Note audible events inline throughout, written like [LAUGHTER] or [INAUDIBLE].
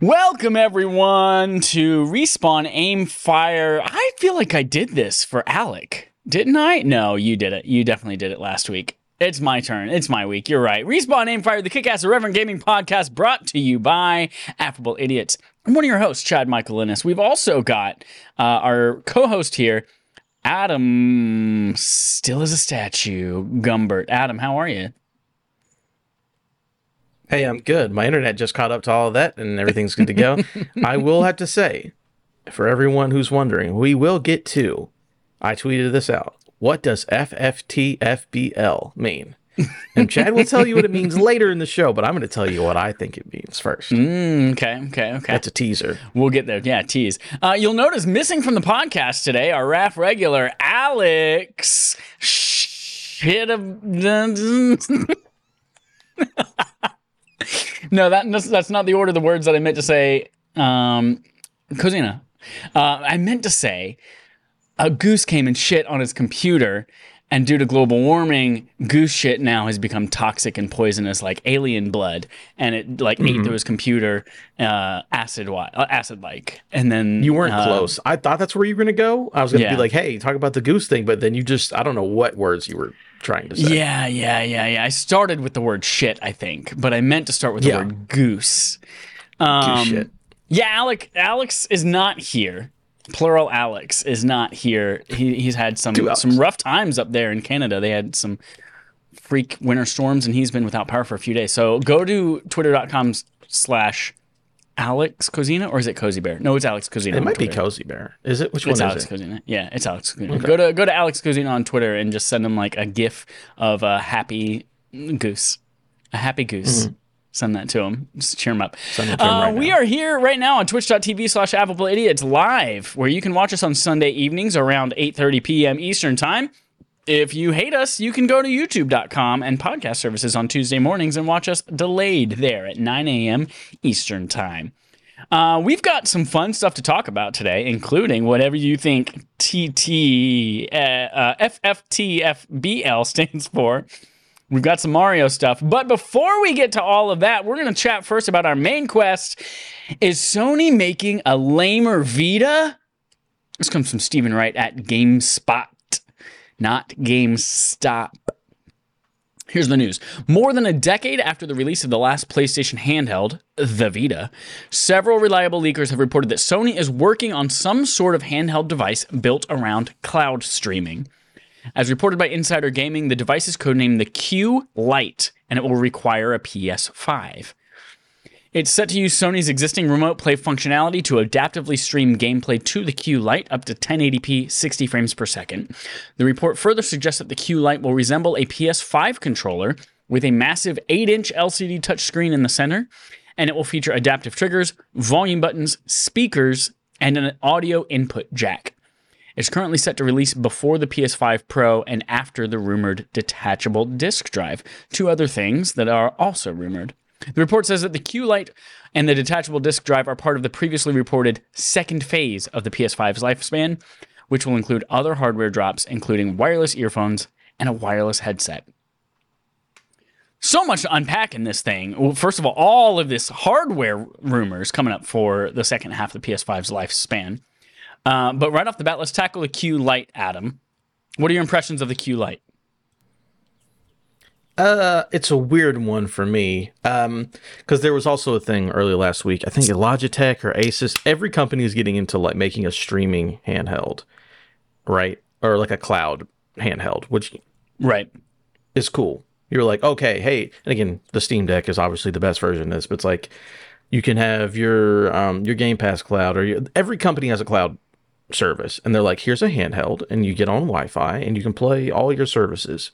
Welcome everyone to Respawn Aim Fire. I feel like I did this for Alec, didn't I? No, you did it. You definitely did it last week. It's my turn. It's my week. You're right. Respawn Aim Fire, the kick-ass irreverent gaming podcast brought to you by Affable Idiots. I'm one of your hosts, Chad Michael Innes. We've also got uh, our co-host here, Adam, still as a statue, Gumbert. Adam, how are you? Hey, I'm good. My internet just caught up to all of that and everything's good to go. [LAUGHS] I will have to say, for everyone who's wondering, we will get to. I tweeted this out. What does FFTFBL mean? And Chad will tell you what it means [LAUGHS] later in the show, but I'm going to tell you what I think it means first. Mm, okay, okay, okay. That's a teaser. We'll get there. Yeah, tease. Uh, you'll notice missing from the podcast today, our RAF regular, Alex. Shit of. [LAUGHS] [LAUGHS] no, that, that's, not the order of the words that I meant to say. Um, Cosina. Uh, I meant to say a goose came and shit on his computer. And due to global warming, goose shit now has become toxic and poisonous, like alien blood, and it like ate through his computer, uh, acid uh, acid like. And then You weren't uh, close. I thought that's where you were going to go. I was going to Yeah. be like, hey, talk about the goose thing, but then you just, I don't know what words you were trying to say. Yeah, yeah, yeah, yeah. I started with the word shit, I think, but I meant to start with the Yeah. word goose. Um, Goose shit. Yeah, Alec. Alex is not here. Plural Alex is not here. He, he's had some some rough times up there in Canada. They had some freak winter storms, and he's been without power for a few days. So go to twitter.com slash Alex Cozina, or is it Cozy Bear? No, it's Alex Cozina. It might be Cozy Bear. Is it? Which It's one Alex is it? Cozina. Yeah, it's Alex Cozina. Go to go to Alex Cozina on Twitter and just send him like a GIF of a happy goose, a happy goose. Send that to him. Just cheer him up. Mm-hmm. Him Uh, right we now. are here right now on twitch.tv slash idiots live, where you can watch us on Sunday evenings around 8.30 p.m. Eastern time. If you hate us, you can go to youtube.com and podcast services on Tuesday mornings and watch us delayed there at 9 a.m. Eastern time. Uh, we've got some fun stuff to talk about today, including whatever you think TT, uh, uh, FFTFBL stands for. We've got some Mario stuff. But before we get to all of that, we're going to chat first about our main quest. Is Sony making a lamer Vita? This comes from Stephen Wright at GameSpot, not GameStop. Here's the news. More than a decade after the release of the last PlayStation handheld, the Vita, several reliable leakers have reported that Sony is working on some sort of handheld device built around cloud streaming. As reported by Insider Gaming, the device is codenamed the Q Lite, and it will require a PS5. It's set to use Sony's existing remote play functionality to adaptively stream gameplay to the Q Lite up to 1080p 60 frames per second. The report further suggests that the Q Lite will resemble a PS5 controller with a massive 8-inch LCD touchscreen in the center, and it will feature adaptive triggers, volume buttons, speakers, and an audio input jack. It's currently set to release before the PS5 Pro and after the rumored detachable disk drive. Two other things that are also rumored. The report says that the Q Lite and the detachable disk drive are part of the previously reported second phase of the PS5's lifespan, which will include other hardware drops, including wireless earphones and a wireless headset. So much to unpack in this thing. Well, first of all, all of this hardware rumors coming up for the second half of the PS5's lifespan. Uh, but right off the bat, let's tackle the Q Lite, Adam. What are your impressions of the Q Lite? Uh, it's a weird one for me. Um, because there was also a thing early last week. I think Logitech or Asus, every company is getting into like making a streaming handheld, right? Or like a cloud handheld, which Right. is cool. You're like, okay, hey, and again, the Steam Deck is obviously the best version of this, but it's like you can have your um your Game Pass cloud or your, every company has a cloud service, and they're like, here's a handheld, and you get on Wi-Fi, and you can play all your services.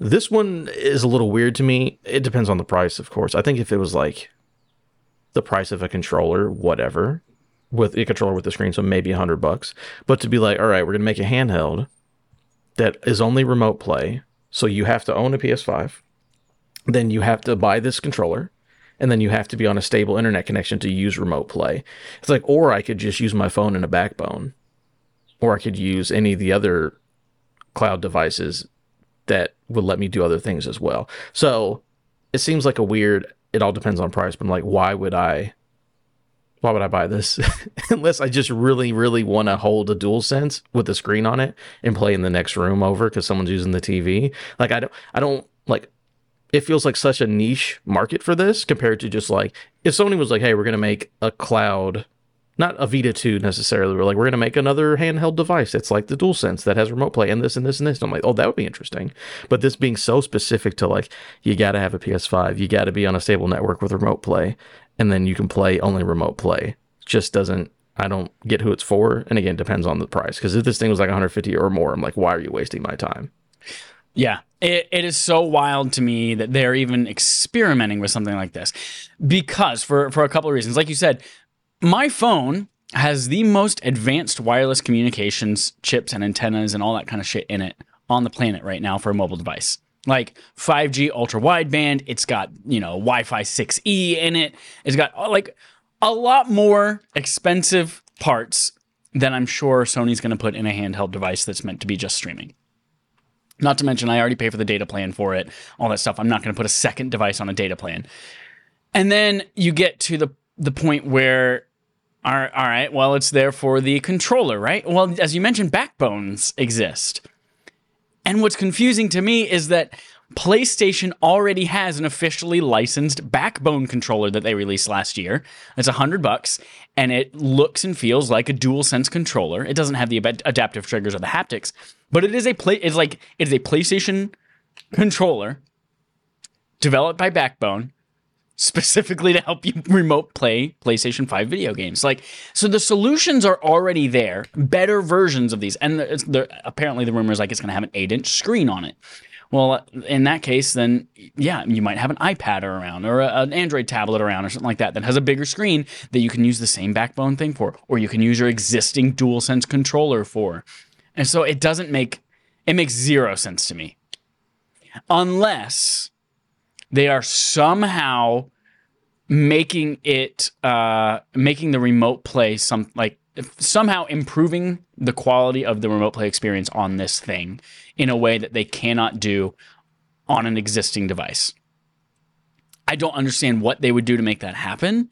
This one is a little weird to me. It depends on the price, of course. I think if it was like the price of a controller, whatever, with a controller with the screen, so maybe a hundred bucks. But to be like, all right, we're gonna make a handheld that is only remote play, so you have to own a PS5, then you have to buy this controller, and then you have to be on a stable internet connection to use remote play. It's like, or I could just use my phone and a backbone, or I could use any of the other cloud devices that would let me do other things as well. So it seems like a weird. It all depends on price, but I'm like, why would I why would I buy this [LAUGHS] unless I just really, really want to hold a dual sense with a screen on it and play in the next room over because someone's using the TV. Like I don't, I don't like. It feels like such a niche market for this compared to just like if Sony was like, "Hey, we're gonna make a cloud, not a Vita two necessarily. We're like, we're gonna make another handheld device that's like the DualSense that has remote play and this and this and this." And I'm like, "Oh, that would be interesting." But this being so specific to like, you got to have a PS5, you got to be on a stable network with remote play, and then you can play only remote play. Just doesn't. I don't get who it's for. And again, depends on the price. Because if this thing was like 150 or more, I'm like, why are you wasting my time? Yeah, it, it is so wild to me that they're even experimenting with something like this. Because for for a couple of reasons, like you said, my phone has the most advanced wireless communications chips and antennas and all that kind of shit in it on the planet right now for a mobile device. Like 5G ultra wideband, it's got, you know, Wi-Fi 6E in it. It's got uh, like a lot more expensive parts than I'm sure Sony's going to put in a handheld device that's meant to be just streaming. Not to mention, I already pay for the data plan for it, all that stuff. I'm not going to put a second device on a data plan. And then you get to the the point where, all right, all right, well, it's there for the controller, right? Well, as you mentioned, backbones exist. And what's confusing to me is that PlayStation already has an officially licensed backbone controller that they released last year. It's a hundred bucks, and it looks and feels like a DualSense controller. It doesn't have the adaptive triggers or the haptics, but it is a play. It's like it is a PlayStation controller developed by Backbone specifically to help you [LAUGHS] remote play PlayStation 5 video games. Like, so the solutions are already there, better versions of these. And apparently the rumor is like it's going to have an 8 inch screen on it. Well, uh, in that case, then yeah, you might have an iPad around or a, an Android tablet around or something like that that has a bigger screen that you can use the same backbone thing for, or you can use your existing DualSense controller for. And so it doesn't make it makes zero sense to me. Unless they are somehow making it uh, making the remote play some like somehow improving the quality of the remote play experience on this thing in a way that they cannot do on an existing device. I don't understand what they would do to make that happen.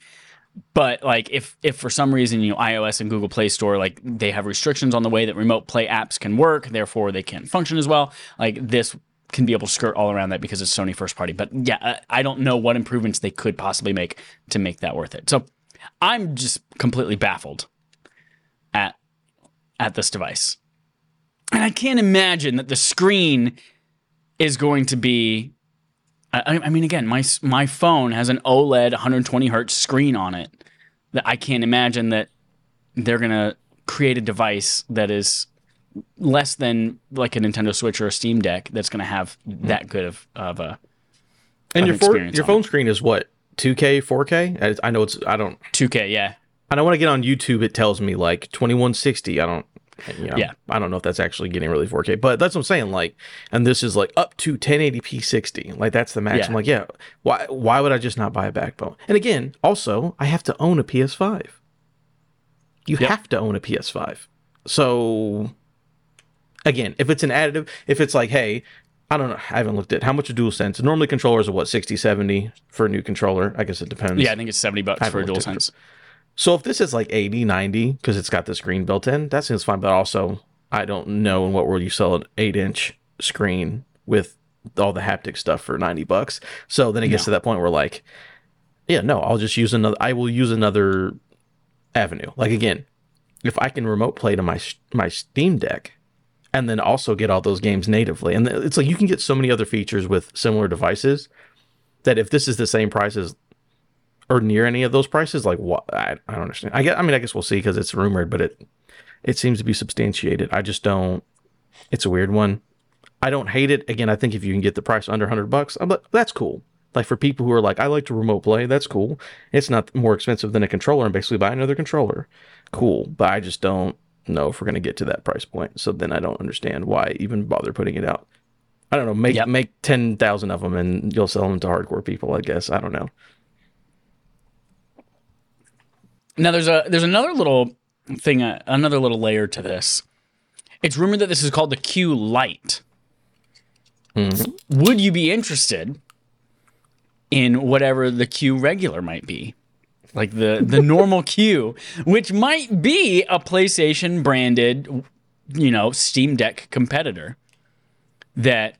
But like if if for some reason you know iOS and Google Play Store like they have restrictions on the way that remote play apps can work, therefore they can't function as well. Like this can be able to skirt all around that because it's Sony first party. But yeah, I, don't know what improvements they could possibly make to make that worth it. So I'm just completely baffled at at this device. And I can't imagine that the screen is going to be I, I mean again, my my phone has an OLED 120 hertz screen on it. That I can't imagine that they're going to create a device that is less than like a Nintendo Switch or a Steam Deck that's going to have mm-hmm. that good of, of a. And your for, your phone it. screen is what 2K, 4K? I, I know it's I don't 2K, yeah. And I want to get on YouTube. It tells me like 2160. I don't. You know, yeah, I don't know if that's actually getting really 4K, but that's what I'm saying. Like, and this is like up to 1080p 60. Like that's the max. Yeah. I'm like, yeah. Why? Why would I just not buy a backbone? And again, also, I have to own a PS5. You yep. have to own a PS5. So again, if it's an additive, if it's like, hey, I don't know, I haven't looked at how much a dual sense. Normally controllers are what 60, 70 for a new controller. I guess it depends. Yeah, I think it's 70 bucks for a dual sense. So if this is like 80, 90 because it's got the screen built in, that seems fine, but also I don't know in what world you sell an 8-inch screen with all the haptic stuff for 90 bucks. So then it gets no. to that point where like yeah, no, I'll just use another I will use another avenue. Like again, if I can remote play to my my Steam Deck, and then also get all those games natively. And it's like you can get so many other features with similar devices that if this is the same price as or near any of those prices, like what I, I don't understand. I guess I mean I guess we'll see because it's rumored, but it it seems to be substantiated. I just don't. It's a weird one. I don't hate it. Again, I think if you can get the price under hundred bucks, I'm like, that's cool. Like for people who are like, I like to remote play, that's cool. It's not more expensive than a controller and basically buy another controller. Cool. But I just don't know if we're going to get to that price point. So then I don't understand why even bother putting it out. I don't know. Make yep. make ten thousand of them, and you'll sell them to hardcore people. I guess I don't know. Now there's a there's another little thing, uh, another little layer to this. It's rumored that this is called the Q Lite. Mm-hmm. Would you be interested in whatever the Q regular might be? Like the the normal [LAUGHS] queue, which might be a PlayStation branded, you know, Steam Deck competitor. That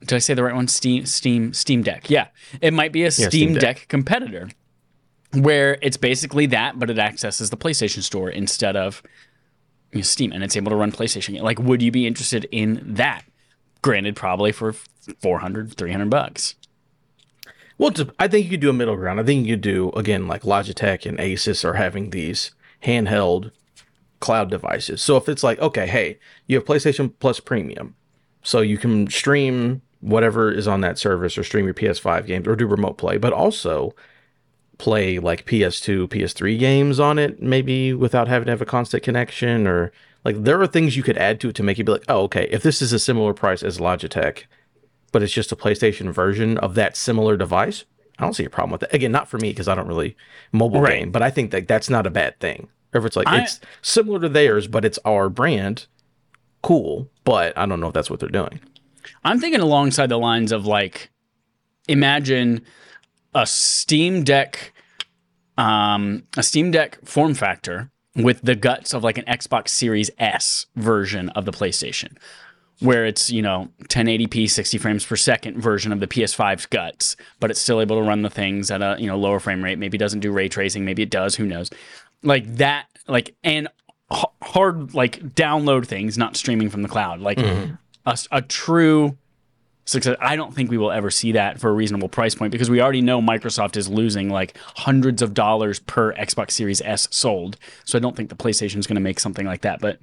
did I say the right one? Steam Steam Steam Deck. Yeah, it might be a Steam, Steam Deck. Deck. competitor, where it's basically that, but it accesses the PlayStation Store instead of you know, Steam, and it's able to run PlayStation. Like, would you be interested in that? Granted, probably for 400, 300 bucks. Well, I think you could do a middle ground. I think you could do again like Logitech and Asus are having these handheld cloud devices. So if it's like, okay, hey, you have PlayStation Plus Premium, so you can stream whatever is on that service or stream your PS5 games or do remote play, but also play like PS2, PS3 games on it, maybe without having to have a constant connection or like there are things you could add to it to make you be like, oh, okay, if this is a similar price as Logitech, but it's just a PlayStation version of that similar device, I don't see a problem with that. Again, not for me because I don't really mobile Right. game, but I think that that's not a bad thing. Or if it's like I- it's similar to theirs, but it's our brand, cool. But I don't know if that's what they're doing. I'm thinking alongside the lines of like, imagine a Steam Deck, um, a Steam Deck form factor with the guts of like an Xbox Series S version of the PlayStation, where it's you know 1080p 60 frames per second version of the PS5's guts, but it's still able to run the things at a you know lower frame rate. Maybe it doesn't do ray tracing, maybe it does. Who knows? Like that, like and h- hard like download things, not streaming from the cloud. Like mm-hmm. a, a true success. I don't think we will ever see that for a reasonable price point because we already know Microsoft is losing like hundreds of dollars per Xbox Series S sold. So I don't think the PlayStation is going to make something like that. But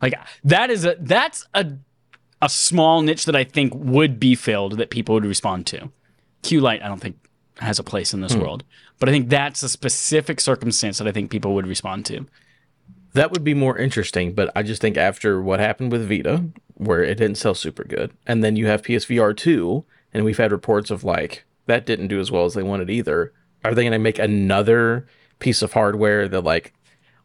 like that is a that's a a small niche that I think would be filled that people would respond to. Q Lite, I don't think has a place in this hmm. world, but I think that's a specific circumstance that I think people would respond to. That would be more interesting, but I just think after what happened with Vita, where it didn't sell super good, and then you have PSVR 2, and we've had reports of like that didn't do as well as they wanted either. Are they going to make another piece of hardware that like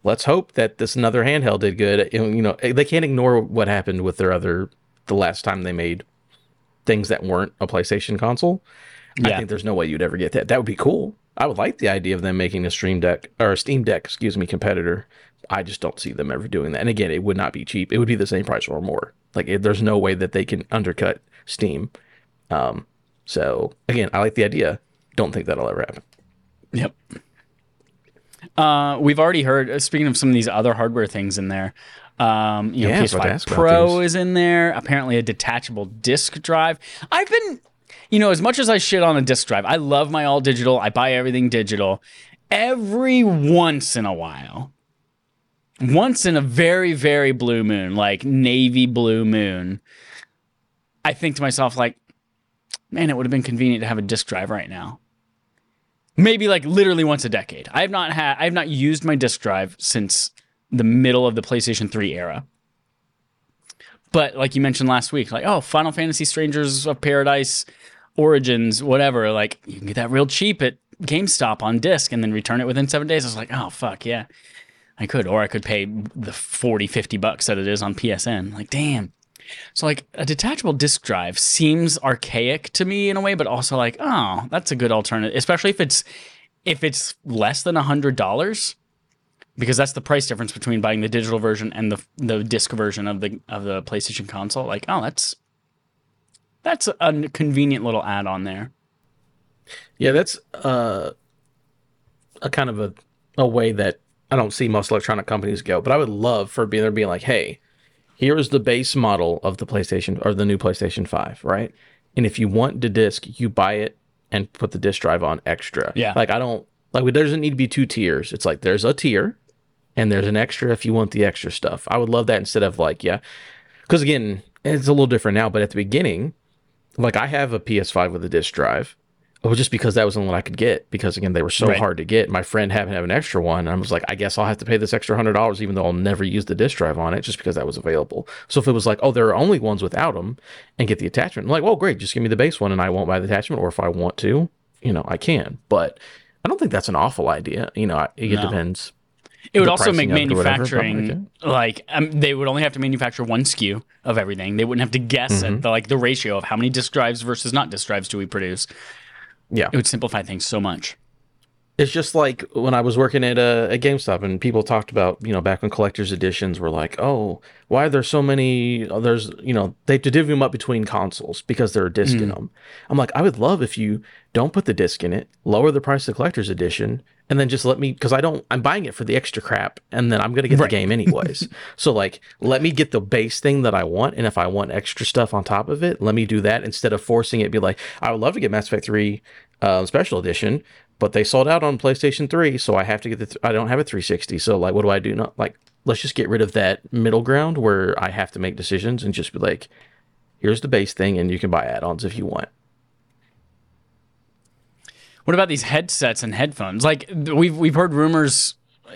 let's hope that this another handheld did good. You know, they can't ignore what happened with their other the last time they made things that weren't a PlayStation console. I think there's no way you'd ever get that. That would be cool. I would like the idea of them making a Stream Deck or a Steam Deck, excuse me, competitor. I just don't see them ever doing that. And again, it would not be cheap. It would be the same price or more. Like it, there's no way that they can undercut Steam. Um, so again, I like the idea. Don't think that'll ever happen. Yep. Uh, we've already heard. uh, Speaking of some of these other hardware things in there, um, you know, Yeah, I was PS5 Pro is in there. Apparently, a detachable disk drive. I've been, you know, as much as I shit on a disk drive, I love my all digital. I buy everything digital. Every once in a while, once in a very very blue moon, like navy blue moon, I think to myself like, man, it would have been convenient to have a disk drive right now maybe like literally once a decade. I have not had I have not used my disk drive since the middle of the PlayStation 3 era. But like you mentioned last week, like oh, Final Fantasy Strangers of Paradise Origins, whatever, like you can get that real cheap at GameStop on disc and then return it within 7 days. I was like, "Oh, fuck, yeah." I could or I could pay the 40 50 bucks that it is on PSN. Like, damn. So like a detachable disk drive seems archaic to me in a way, but also like, oh, that's a good alternative, especially if it's if it's less than a hundred dollars, because that's the price difference between buying the digital version and the the disc version of the of the PlayStation console. Like, oh, that's that's a convenient little add on there. Yeah, that's uh, a kind of a, a way that I don't see most electronic companies go. But I would love for being there being like, hey, here is the base model of the PlayStation or the new PlayStation 5, right? And if you want the disc, you buy it and put the disc drive on extra. Yeah. Like I don't like there doesn't need to be two tiers. It's like there's a tier and there's an extra if you want the extra stuff. I would love that instead of like, yeah. Because again, it's a little different now, but at the beginning, like I have a PS5 with a disc drive. It was just because that was the one I could get because again they were so Right. hard to get. My friend happened to have an extra one, and I was like, I guess I'll have to pay this extra hundred dollars, even though I'll never use the disc drive on it, just because that was available. So if it was like, oh, there are only ones without them, and get the attachment, I'm like, well, great, just give me the base one, and I won't buy the attachment, or if I want to, you know, I can. But I don't think that's an awful idea. You know, it No. depends. It would also make pricing of it or whatever, manufacturing like um, they would only have to manufacture one SKU of everything. They wouldn't have to guess Mm-hmm. at the like the ratio of how many disk drives versus not disk drives do we produce. Yeah, It would simplify things so much. It's just like when I was working at a, a GameStop and people talked about, you know, back when collector's editions were like, oh, why are there so many? oh, There's, you know, they have to divvy them up between consoles because there are disc in them. I'm like, I would love if you don't put the disc in it, lower the price of the collector's edition, and then just let me, because I don't, I'm buying it for the extra crap, and then I'm going to get the game anyways. [LAUGHS] so, like, let me get the base thing that I want, and if I want extra stuff on top of it, let me do that instead of forcing it, be like, I would love to get Mass Effect 3 uh, special edition, but they sold out on PlayStation 3, so I have to get the. Th- I don't have a 360, so like, what do I do? Not like, let's just get rid of that middle ground where I have to make decisions and just be like, here's the base thing, and you can buy add-ons if you want. What about these headsets and headphones? Like we've we've heard rumors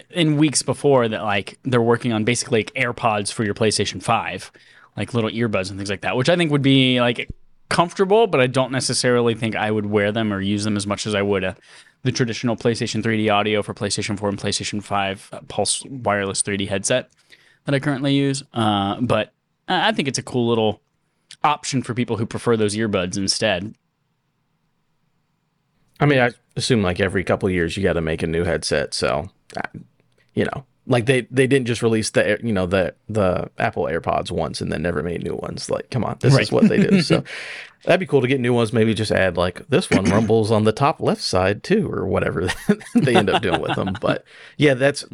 in weeks before that like they're working on basically like AirPods for your PlayStation 5, like little earbuds and things like that, which I think would be like comfortable, but I don't necessarily think I would wear them or use them as much as I would the traditional PlayStation 3D audio for PlayStation 4 and PlayStation 5 uh, Pulse wireless 3D headset that I currently use. Uh, but I think it's a cool little option for people who prefer those earbuds instead. I mean, I assume like every couple years you got to make a new headset, so you know, like they they didn't just release the you know the the Apple AirPods once and then never made new ones. Like, come on, this is what they do. [LAUGHS] So that'd be cool to get new ones. Maybe just add like this one rumbles on the top left side too, or whatever [LAUGHS] they end up doing with them. But yeah, that's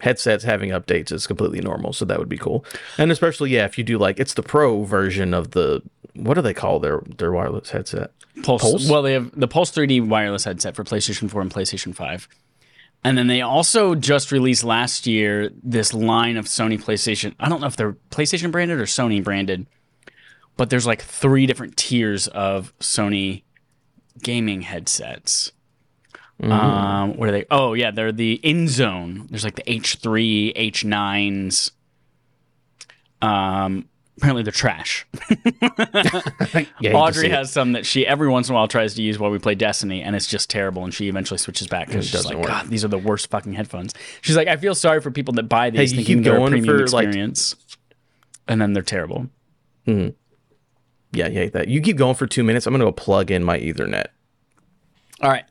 headsets having updates is completely normal, so that would be cool. And especially yeah, if you do like it's the pro version of the what do they call their their wireless headset? Pulse. Pulse? Well, they have the Pulse 3D wireless headset for PlayStation 4 and PlayStation 5. And then they also just released last year this line of Sony PlayStation. I don't know if they're PlayStation branded or Sony branded, but there's like three different tiers of Sony gaming headsets. Um, what are they? Oh, yeah, they're the InZone. There's like the H3, H9s. Um, apparently they're trash. [LAUGHS] [LAUGHS] Yeah, Audrey has some that she every once in a while tries to use while we play Destiny, and it's just terrible. And she eventually switches back because she's like, work. "God, these are the worst fucking headphones." She's like, "I feel sorry for people that buy these you thinking they're a premium for, like- experience, and then they're terrible." Yeah, you hate that. You keep going for two minutes. I'm gonna go plug in my Ethernet. All right,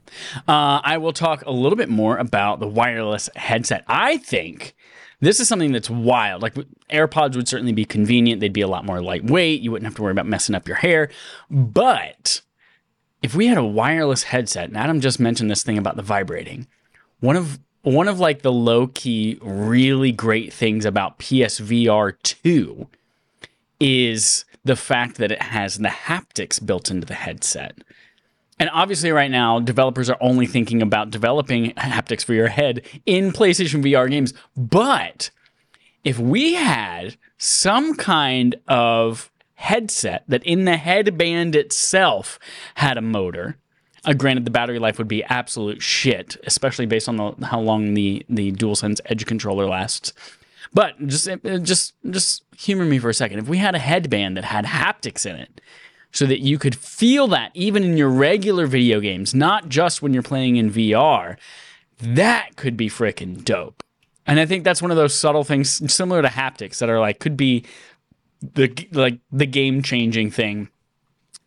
uh, I will talk a little bit more about the wireless headset. I think this is something that's wild. Like AirPods would certainly be convenient; they'd be a lot more lightweight. You wouldn't have to worry about messing up your hair, but if we had a wireless headset, and Adam just mentioned this thing about the vibrating, one of one of like the low key, really great things about PSVR two is the fact that it has the haptics built into the headset. And obviously, right now, developers are only thinking about developing haptics for your head in PlayStation VR games. But if we had some kind of headset that in the headband itself had a motor, uh, granted, the battery life would be absolute shit, especially based on the, how long the the DualSense Edge controller lasts. But just uh, just just humor me for a second. If we had a headband that had haptics in it, so that you could feel that even in your regular video games, not just when you're playing in VR, that could be freaking dope. And I think that's one of those subtle things similar to haptics that are like could be the like the game changing thing,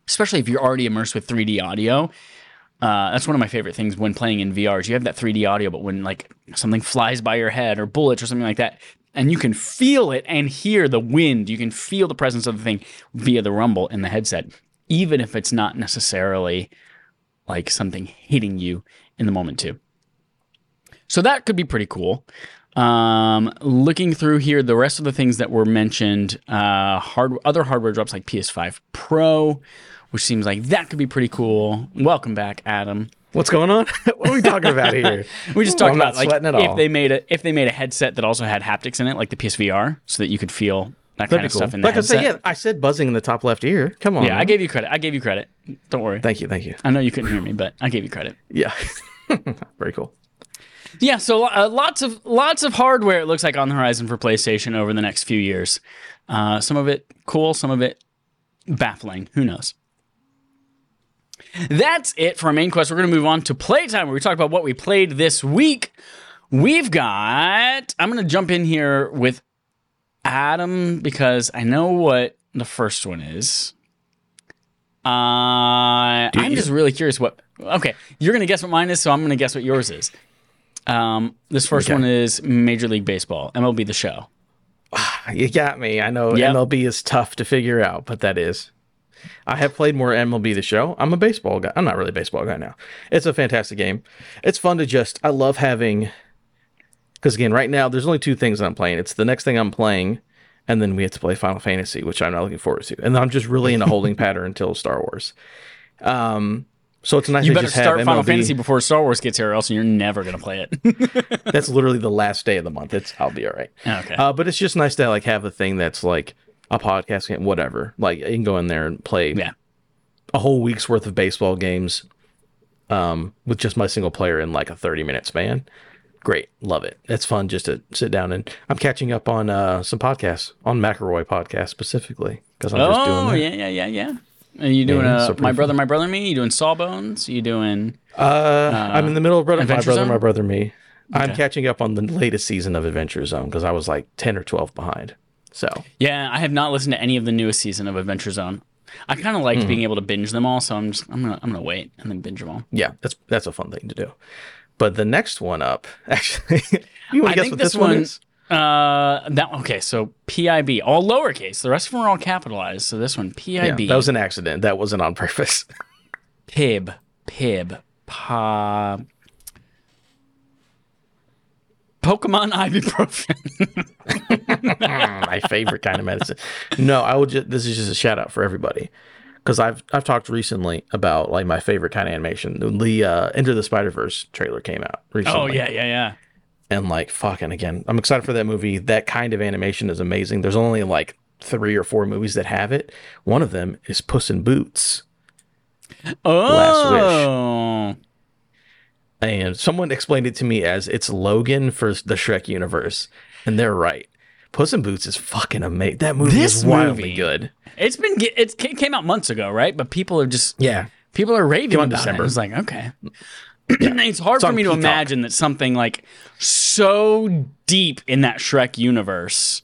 especially if you're already immersed with 3D audio. Uh, that's one of my favorite things when playing in VR is you have that 3D audio, but when like something flies by your head or bullets or something like that, and you can feel it and hear the wind, you can feel the presence of the thing via the rumble in the headset, even if it's not necessarily like something hitting you in the moment too. So that could be pretty cool. Um, looking through here, the rest of the things that were mentioned, uh, hard other hardware drops like PS5 Pro, which seems like that could be pretty cool. Welcome back, Adam. What's going on? [LAUGHS] what are we talking about here? [LAUGHS] We just talked I'm about like if they made a if they made a headset that also had haptics in it, like the PSVR, so that you could feel that That'd kind of cool. stuff in the Like I headset. said, yeah, I said buzzing in the top left ear. Come on. yeah, I gave you credit. I gave you credit. Don't worry. Thank you, thank you. I know you couldn't hear me, but I gave you credit. Yeah, [LAUGHS] very cool. Yeah, so uh, lots of lots of hardware it looks like on the horizon for PlayStation over the next few years. Uh, some of it cool, some of it baffling. Who knows? That's it for our main quest. We're going to move on to playtime, where we talk about what we played this week. We've got. I'm going to jump in here with Adam because I know what the first one is, Uh, I'm just really curious what. Okay, you're gonna guess what mine is, so I'm gonna guess what yours is. Um, this first Okay. one is Major League Baseball, MLB The Show. You got me. I know Yep. MLB is tough to figure out, but that is. I have played more MLB the show. I'm a baseball guy. I'm not really a baseball guy now. It's a fantastic game. It's fun to just I love having because again, right now there's only two things I'm playing. It's the next thing I'm playing, and then we have to play Final Fantasy, which I'm not looking forward to. And I'm just really in a holding [LAUGHS] pattern until Star Wars. Um so it's nice You better start Final. Fantasy before Star Wars gets here, or else you're never gonna play it. [LAUGHS] That's literally the last day of the month. It's I'll be all right. okay. Uh, but it's just nice to like have a thing that's like a podcast game, whatever. Like you can go in there and play yeah. a whole week's worth of baseball games um, with just my single player in like a 30 minute span. Great. Love it. It's fun just to sit down and I'm catching up on uh, some podcasts, on McElroy podcast specifically, because I'm just doing Oh yeah, yeah, yeah, yeah. Are you doing Yeah, uh, so my fun. brother, my brother, me? You doing Sawbones? You doing? Uh, I'm in the middle of brother, my brother, Zone? my brother, me. I'm catching up on the latest season of Adventure Zone because I was like 10 or 12 behind. So Yeah, I have not listened to any of the newest season of Adventure Zone. I kind of liked Hmm. being able to binge them all, so I'm just I'm gonna I'm gonna wait and then binge them all. yeah, that's that's a fun thing to do. But the next one up, [LAUGHS] actually, you want to guess what this this one one- is? Uh, that okay. So PIB, all lowercase. The rest of them are all capitalized. So this one PIB. Yeah, that was an accident. That wasn't on purpose. [LAUGHS] Pib, Pib, Pa. Pokemon ibuprofen. [LAUGHS] my favorite kind of medicine. No, I would just this is just a shout out for everybody because I've I've talked recently about like my favorite kind of animation. The uh, Enter the Spider Verse trailer came out recently. oh yeah, yeah, yeah. and like fucking again, I'm excited for that movie. That kind of animation is amazing. There's only like three or four movies that have it. One of them is Puss in Boots. Oh. And someone explained it to me as it's Logan for the Shrek universe. And they're right. Puss in Boots is fucking amazing. That movie This is wildly movie- good. It's been it came out months ago, right? But people are just Yeah. people are raving Came out in about December. it. It's like okay. [CLEARS THROAT] it's hard for me to Peacock. imagine that something like so deep in that Shrek universe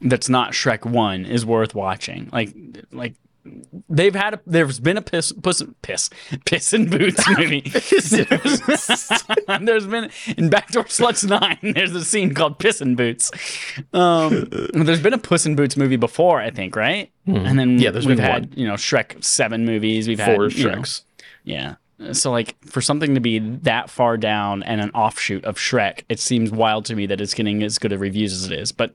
that's not Shrek One is worth watching. Like like they've had a, there's been a piss puss piss [LAUGHS] piss in boots [LAUGHS] movie. [LAUGHS] there's been in Backdoor Sluts Nine. There's a scene called Piss in Boots. Um, there's been a Puss in Boots movie before, I think, right? And then. Yeah, there's we've had one. you know Shrek Seven movies. We've Four had you know, Shreks. yeah. So like for something to be that far down and an offshoot of Shrek, it seems wild to me that it's getting as good of reviews as it is. But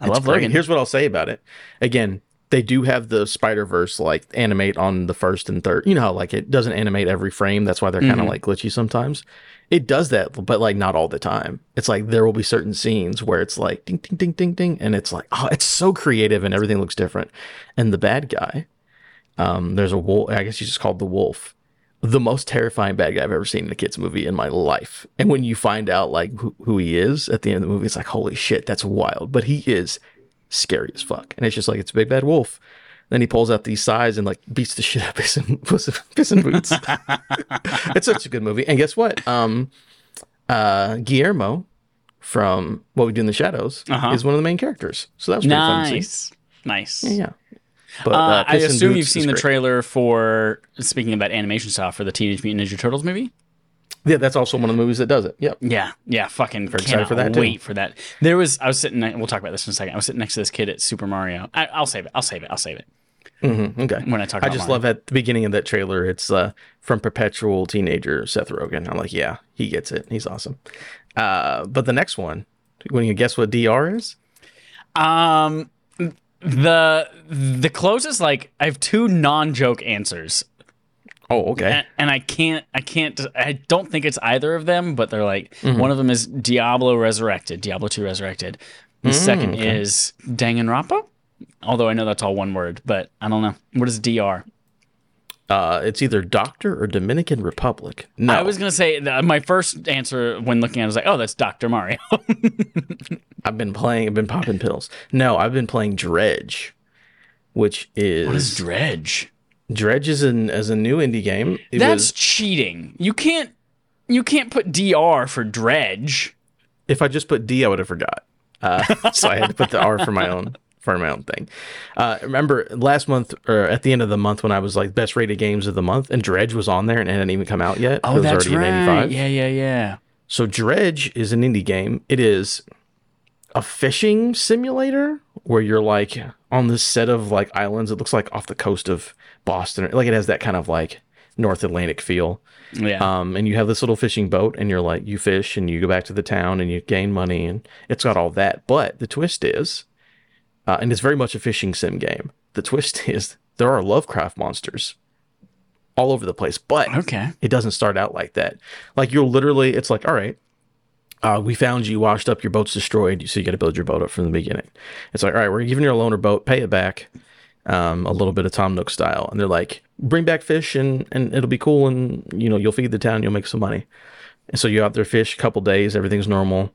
I It's love great. Logan. Here's what I'll say about it. Again, they do have the Spider Verse like animate on the first and third. You know how like it doesn't animate every frame. That's why they're kind of like glitchy sometimes. It does that, but like not all the time. It's like there will be certain scenes where it's like ding ding ding ding ding, and it's like oh, it's so creative and everything looks different. And the bad guy, um, there's a wolf. I guess he's just called the wolf. The most terrifying bad guy I've ever seen in a kids movie in my life. And when you find out like who, who he is at the end of the movie, it's like holy shit, that's wild. But he is scary as fuck. And it's just like it's a big bad wolf. Then he pulls out these sides and like beats the [LAUGHS] shit out of Piss Puss Piss in Boots. [LAUGHS] it's such a good movie. And guess what? Um, uh, Guillermo from What We Do in the Shadows Uh-huh. is one of the main characters. So that was pretty fun nice, nice. Yeah. But Uh, uh, I assume you've seen the trailer for speaking about animation style for the Teenage Mutant Ninja Turtles movie. Yeah, that's also one of the movies that does it. Yep. Yeah, yeah, fucking excited for that, too. wait for that. There was I was sitting. We'll talk about this in a second. I was sitting next to this kid at Super Mario. I, I'll save it. I'll save it. I'll save it hmm Okay. when I talk. I just Mario. love at the beginning of that trailer. It's uh, from perpetual teenager Seth Rogen. I'm like, yeah, he gets it. He's awesome. Uh, but the next one, when you guess what DR is? Um, the the closest like I have two non joke answers, Oh, okay. and, and I can't I can't I don't think it's either of them, but they're like Mm-hmm. one of them is Diablo Resurrected, Diablo Two Resurrected. The Mm, second is Danganronpa. Although I know that's all one word, but I don't know what is DR. Uh, it's either Doctor or Dominican Republic. No, I was gonna say my first answer when looking at it was like, oh, that's Doctor Mario. [LAUGHS] I've been playing. I've been popping pills. No, I've been playing Dredge, which is, what is Dredge? Dredge is an as a new indie game. It That's was cheating. You can't you can't put DR for Dredge. if I just put D, I would have forgot. Uh, [LAUGHS] so I had to put the R for my own for my own thing. Uh, remember last month or at the end of the month when I was like best rated games of the month, and Dredge was on there and it hadn't even come out yet. Oh, it was that's already in right. 85. Yeah, yeah, yeah. So Dredge is an indie game. It is a fishing simulator where you're like on this set of like islands. It looks like off the coast of Boston. Like it has that kind of like North Atlantic feel. Yeah. Um, and you have this little fishing boat, and you're like, you fish, and you go back to the town, and you gain money, and it's got all that. But the twist is, uh, and it's very much a fishing sim game. The twist [LAUGHS] is there are Lovecraft monsters all over the place, but okay. it doesn't start out like that. Like you're literally, it's like, all right, uh, we found you washed up, your boat's destroyed, so you got to build your boat up from the beginning. It's like, all right, we're giving you a loaner boat, pay it back, um, a little bit of Tom Nook style, and they're like, bring back fish and and it'll be cool, and you know you'll feed the town, you'll make some money. And so you out there fish a couple days, everything's normal,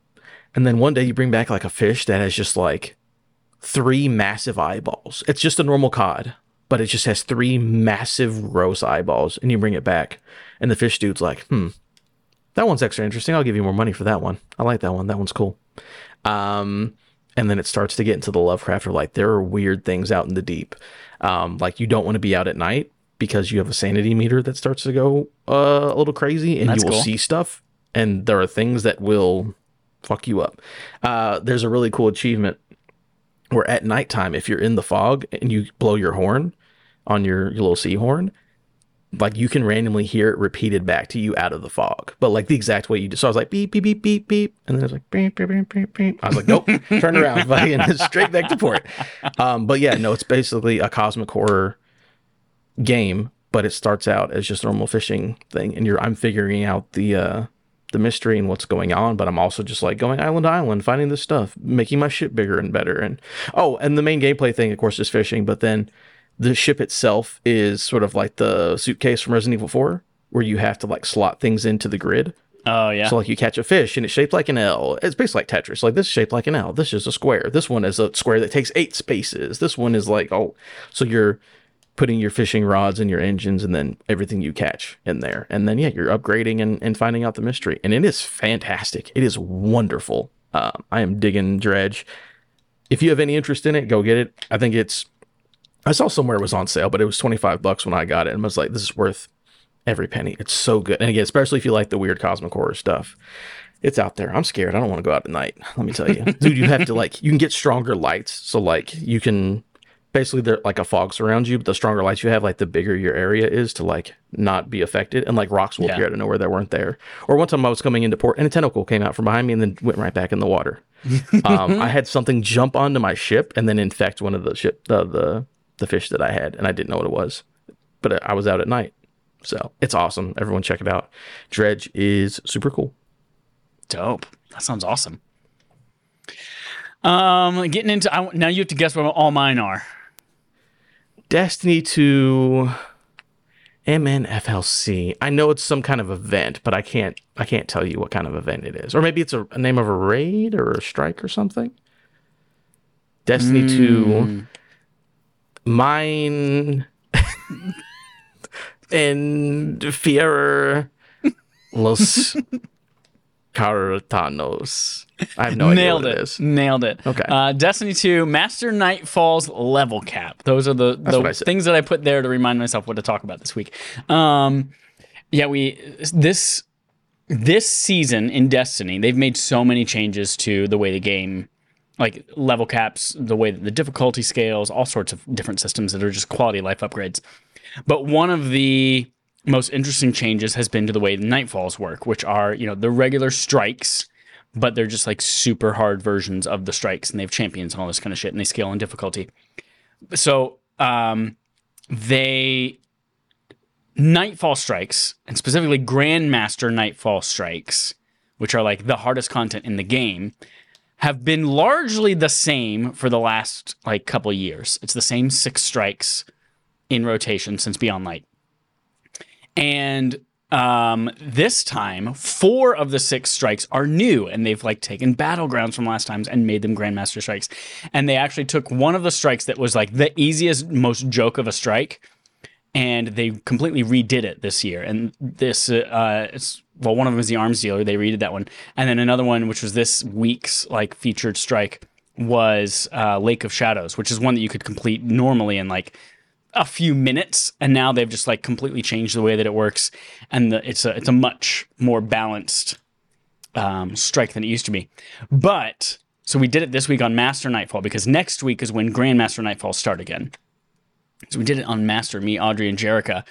and then one day you bring back like a fish that has just like three massive eyeballs. It's just a normal cod, but it just has three massive gross eyeballs, and you bring it back, and the fish dude's like, hmm, that one's extra interesting. I'll give you more money for that one. I like that one. That one's cool. Um, and then it starts to get into the Lovecraft, or like there are weird things out in the deep. Um, like you don't want to be out at night because you have a sanity meter that starts to go uh, a little crazy, and That's you will cool. see stuff, and there are things that will fuck you up. Uh, there's a really cool achievement where at nighttime, if you're in the fog and you blow your horn on your, your little sea horn, like you can randomly hear it repeated back to you out of the fog, but like the exact way you do. So I was like beep beep beep beep beep, and then it was like beep beep beep beep beep. I was like, nope, [LAUGHS] turn around, [LAUGHS] fucking straight back to port. Um, but yeah, no, it's basically a cosmic horror game, but it starts out as just a normal fishing thing, and you're I'm figuring out the uh the mystery and what's going on, but I'm also just like going island island, finding this stuff, making my ship bigger and better. And oh, and the main gameplay thing, of course, is fishing, but then the ship itself is sort of like the suitcase from Resident Evil 4, where you have to like slot things into the grid. Oh yeah. So like you catch a fish and it's shaped like an L. It's basically like Tetris. Like this is shaped like an L. This is a square. This one is a square that takes eight spaces. This one is like oh, so you're putting your fishing rods and your engines and then everything you catch in there. And then yeah, you're upgrading and, and finding out the mystery. And it is fantastic. It is wonderful. Uh, I am digging Dredge. If you have any interest in it, go get it. I think it's I saw somewhere it was on sale, but it was 25 bucks when I got it. And I was like, this is worth every penny. It's so good. And again, especially if you like the weird cosmic horror stuff. It's out there. I'm scared. I don't want to go out at night. Let me tell you. [LAUGHS] Dude, you have to like you can get stronger lights. So like you can basically they're like a fog surrounds you, but the stronger lights you have, like the bigger your area is to like not be affected. And like rocks will Yeah. appear out of nowhere that weren't there. Or one time I was coming into port and a tentacle came out from behind me and then went right back in the water. [LAUGHS] um, I had something jump onto my ship and then infect one of the ship the the the fish that I had, and I didn't know what it was. But I was out at night. So it's awesome. Everyone check it out. Dredge is super cool. Dope. That sounds awesome. Um, getting into I, now, you have to guess what all mine are. Destiny 2 MNFLC. I know it's some kind of event, but I can't I can't tell you what kind of event it is. Or maybe it's a, a name of a raid or a strike or something. Destiny 2 Mine [LAUGHS] and Fierer Los Cartanos. I have no Nailed idea what it. it is. Nailed it. Okay. Uh, Destiny 2, Master Nightfall's level cap. Those are the, the what I said. things that I put there to remind myself what to talk about this week. Um, yeah, we this this season in Destiny, they've made so many changes to the way the game like level caps, the way that the difficulty scales, all sorts of different systems that are just quality life upgrades. But one of the most interesting changes has been to the way the nightfalls work, which are, you know, the regular strikes, but they're just like super hard versions of the strikes and they have champions and all this kind of shit and they scale in difficulty. So, um, they nightfall strikes and specifically grandmaster nightfall strikes, which are like the hardest content in the game, have been largely the same for the last like couple years. It's the same six strikes in rotation since Beyond Light. And um, this time, four of the six strikes are new, and they've like taken battlegrounds from last times and made them Grandmaster strikes. And they actually took one of the strikes that was like the easiest, most joke of a strike, and they completely redid it this year. And this, uh, it's well, one of them is the arms dealer. They redid that one, and then another one, which was this week's like featured strike, was uh, Lake of Shadows, which is one that you could complete normally in like a few minutes, and now they've just like completely changed the way that it works, and the, it's a it's a much more balanced um, strike than it used to be. But so we did it this week on Master Nightfall because next week is when Grandmaster Nightfall start again. So we did it on Master, me, Audrey, and Jerica.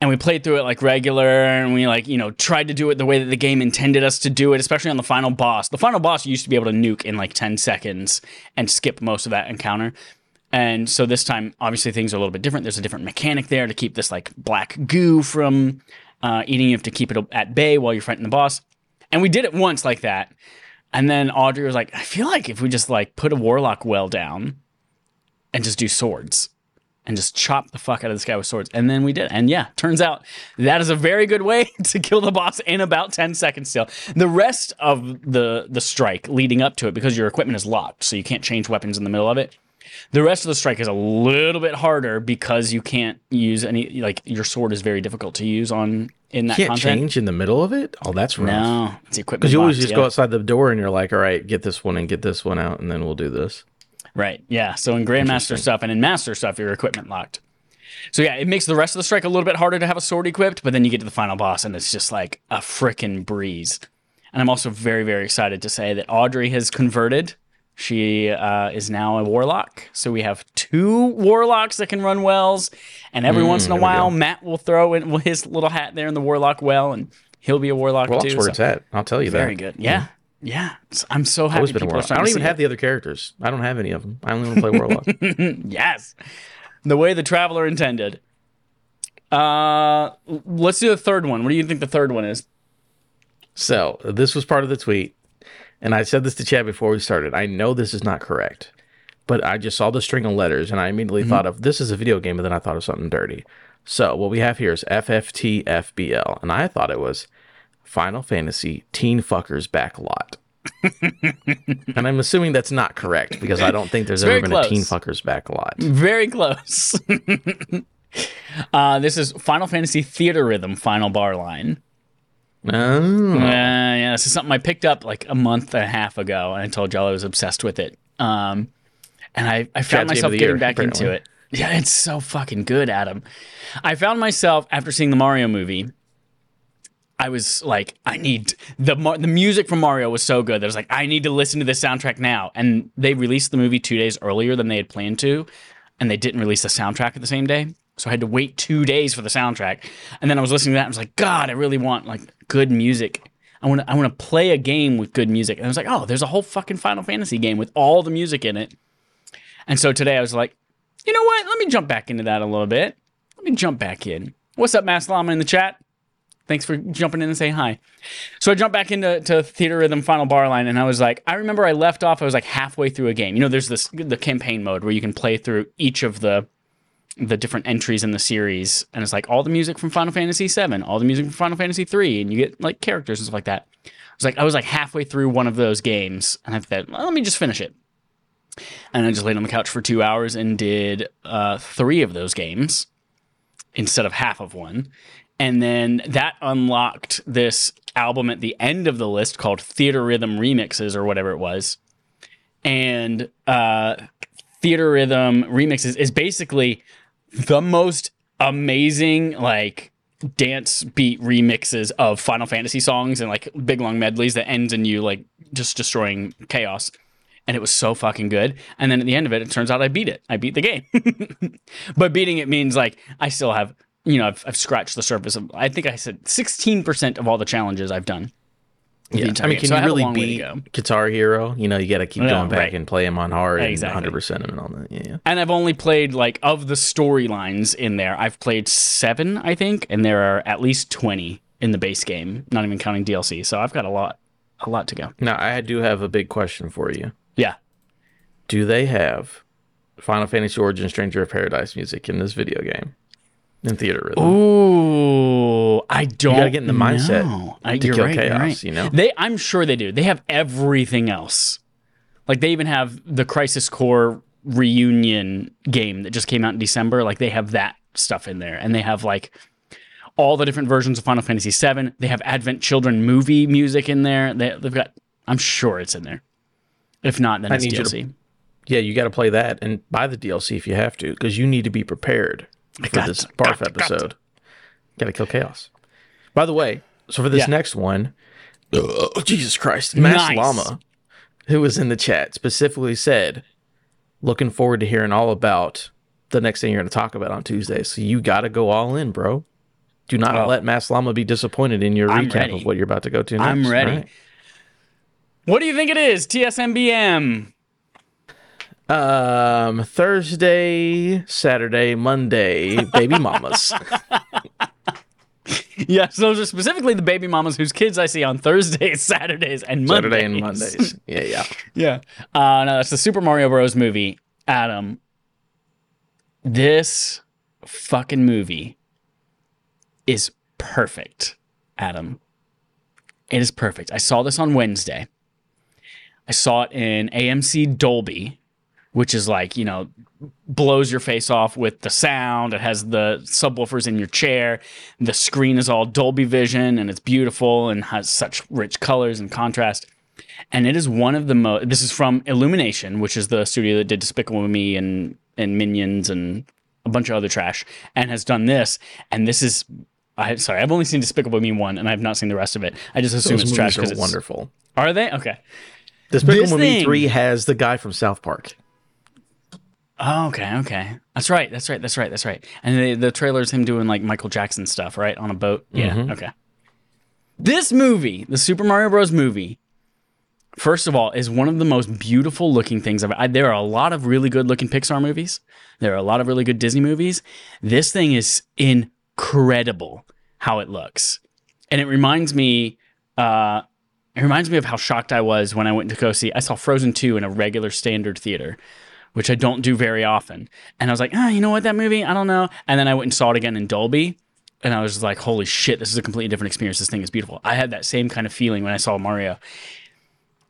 And we played through it like regular, and we like you know tried to do it the way that the game intended us to do it, especially on the final boss. The final boss used to be able to nuke in like ten seconds and skip most of that encounter. And so this time, obviously, things are a little bit different. There's a different mechanic there to keep this like black goo from uh, eating. You have to keep it at bay while you're fighting the boss. And we did it once like that. And then Audrey was like, I feel like if we just like put a warlock well down and just do swords and just chop the fuck out of this guy with swords. And then we did. And yeah, turns out that is a very good way [LAUGHS] to kill the boss in about 10 seconds still. The rest of the the strike leading up to it, because your equipment is locked, so you can't change weapons in the middle of it. The rest of the strike is a little bit harder because you can't use any like your sword is very difficult to use on in that Can't content. change in the middle of it. Oh, that's rough. No, it's equipment. Because you always just yeah. go outside the door and you're like, all right, get this one and get this one out, and then we'll do this. Right. Yeah. So in Grandmaster stuff and in Master stuff, your equipment locked. So yeah, it makes the rest of the strike a little bit harder to have a sword equipped, but then you get to the final boss and it's just like a frickin' breeze. And I'm also very, very excited to say that Audrey has converted. She uh, is now a warlock. So we have two warlocks that can run wells. And every once in a Mm, while. Matt will throw in [LAUGHS] his little hat there in the warlock well, and he'll be a warlock Well, too. that's where so- it's at. I'll tell you very that. Very good. Yeah. Yeah. I'm so happy Always been a people are warlock. I don't even have it. the other characters. I don't have any of them. I only want to play warlock. [LAUGHS] Yes. The way the traveler intended. Uh let's do the third one. What do you think the third one is? So this was part of the tweet, and I said this to Chad before we started. I know this is not correct, but I just saw the string of letters, and I immediately thought of this is a video game, but then I thought of something dirty. So what we have here is FFTFBL, and I thought it was Final Fantasy Teen Fuckers Backlot. and I'm assuming that's not correct because I don't think there's ever been close. a Teen Fuckers Backlot. Very close. uh this is Final Fantasy Theatrhythm Final Bar Line. Oh. Uh, yeah, this is something I picked up like a month and a half ago, and I told y'all I was obsessed with it. Um, and I, I found myself getting year, back into it. Yeah, it's so fucking good, Adam. I found myself after seeing the Mario movie. I was like, I need the the music from Mario was so good that I was like, I need to listen to this soundtrack now. And they released the movie two days earlier than they had planned to, and they didn't release the soundtrack at the same day. So I had to wait two days for the soundtrack. And then I was listening to that and I was like, God, I really want like good music. I want to I want to play a game with good music. And I was like, oh, there's a whole fucking Final Fantasy game with all the music in it. And so today I was like, you know what? Let me jump back into that a little bit. Let me jump back in. What's up, Mass Llama in the chat? Thanks for jumping in and saying hi. So I jumped back into to Theatrhythm Final Bar Line, and I was like, I remember I left off. I was like halfway through a game. You know, there's this the campaign mode where you can play through each of the the different entries in the series, and it's like all the music from Final Fantasy VII, all the music from Final Fantasy III, and you get like characters and stuff like that. I was like, I was like halfway through one of those games, and I thought, well, let me just finish it. And I just laid on the couch for two hours and did uh, three of those games instead of half of one. And then that unlocked this album at the end of the list called Theatrhythm Remixes or whatever it was. And uh, Theatrhythm Remixes is basically the most amazing, like, dance beat remixes of Final Fantasy songs and like big long medleys that ends in you like just destroying chaos. And it was so fucking good. And then at the end of it, it turns out I beat it. I beat the game. [LAUGHS] but beating it means like I still have, you know, I've, I've scratched the surface of, I think I said 16% of all the challenges I've done. Yeah. I mean, can So you really beat. Guitar Hero? You know, you got to keep Yeah, going back right. and play them on hard Exactly. and 100% them and all that. Yeah, yeah. And I've only played like of the storylines in there, I've played seven, I think, and there are at least 20 in the base game, not even counting DLC. So I've got a lot, a lot to go. Now, I do have a big question for you. Yeah. Do they have Final Fantasy Origin Stranger of Paradise music in this video game? In Theatrhythm. Ooh, I don't. You gotta get in the mindset know. I, to kill right, chaos, right. you know? They, I'm sure they do. They have everything else. Like they even have the Crisis Core reunion game that just came out in December. Like they have that stuff in there, and they have like all the different versions of Final Fantasy VII. They have Advent Children movie music in there. They, they've got. I'm sure it's in there. If not, then I it's you to- Yeah, you got to play that and buy the DLC if you have to, because you need to be prepared for this to, barf got episode. Got to kill chaos. By the way, so for this Yeah. next one, uh, oh, Jesus Christ, Mass Nice. Llama, who was in the chat, specifically said, "Looking forward to hearing all about the next thing you're going to talk about on Tuesday." So you got to go all in, bro. Do not Oh. let Mass Llama be disappointed in your I'm recap ready. of what you're about to go to next. I'm ready. Right. What do you think it is? TSMBM. Um, Thursday, Saturday, Monday, baby mamas. [LAUGHS] Yes, those are specifically the baby mamas whose kids I see on Thursdays, [LAUGHS] Saturdays, and Mondays. Saturday and Mondays. Yeah, yeah. [LAUGHS] Yeah. Uh, no, it's the Super Mario Bros. movie. Adam, this fucking movie is perfect. Adam, it is perfect. I saw this on Wednesday. I saw it in AMC Dolby, which is like you know blows your face off with the sound. It has the subwoofers in your chair. The screen is all Dolby Vision and it's beautiful and has such rich colors and contrast and it is one of the most. This is from Illumination, which is the studio that did Despicable Me and and Minions and a bunch of other trash, and has done this. And this is, I sorry, I've only seen Despicable Me one, and I have not seen the rest of it. I just assume Those it's trash because are it's wonderful. Are they okay? Despicable Me thing- 3 has the guy from South Park. Oh, okay, okay. That's right. That's right. That's right. That's right. And the, the trailer is him doing like Michael Jackson stuff, right, on a boat. Yeah. Okay. This movie, the Super Mario Bros. movie, first of all, is one of the most beautiful looking things I've. I, there are a lot of really good looking Pixar movies. There are a lot of really good Disney movies. This thing is incredible how it looks, and it reminds me. Uh, it reminds me of how shocked I was when I went to go see. I saw Frozen two in a regular standard theater which I don't do very often. And I was like, ah, you know what, that movie, I don't know. And then I went and saw it again in Dolby. And I was like, holy shit, this is a completely different experience. This thing is beautiful. I had that same kind of feeling when I saw Mario.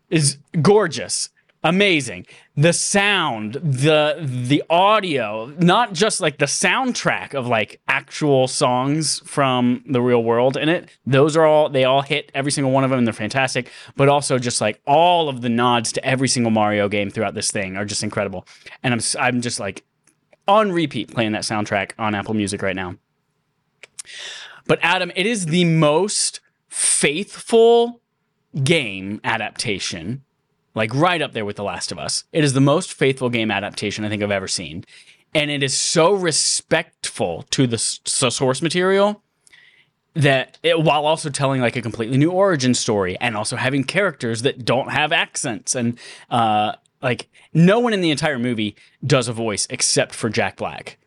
Is gorgeous, amazing. The sound, the the audio, not just like the soundtrack of like actual songs from the real world in it. Those are all they all hit every single one of them and they're fantastic, but also just like all of the nods to every single Mario game throughout this thing are just incredible. And I'm I'm just like on repeat playing that soundtrack on Apple Music right now. But Adam, it is the most faithful game adaptation, like right up there with The Last of Us. It is the most faithful game adaptation I think I've ever seen. And it is so respectful to the s- source material that it, while also telling like a completely new origin story and also having characters that don't have accents and uh, like no one in the entire movie does a voice except for Jack Black.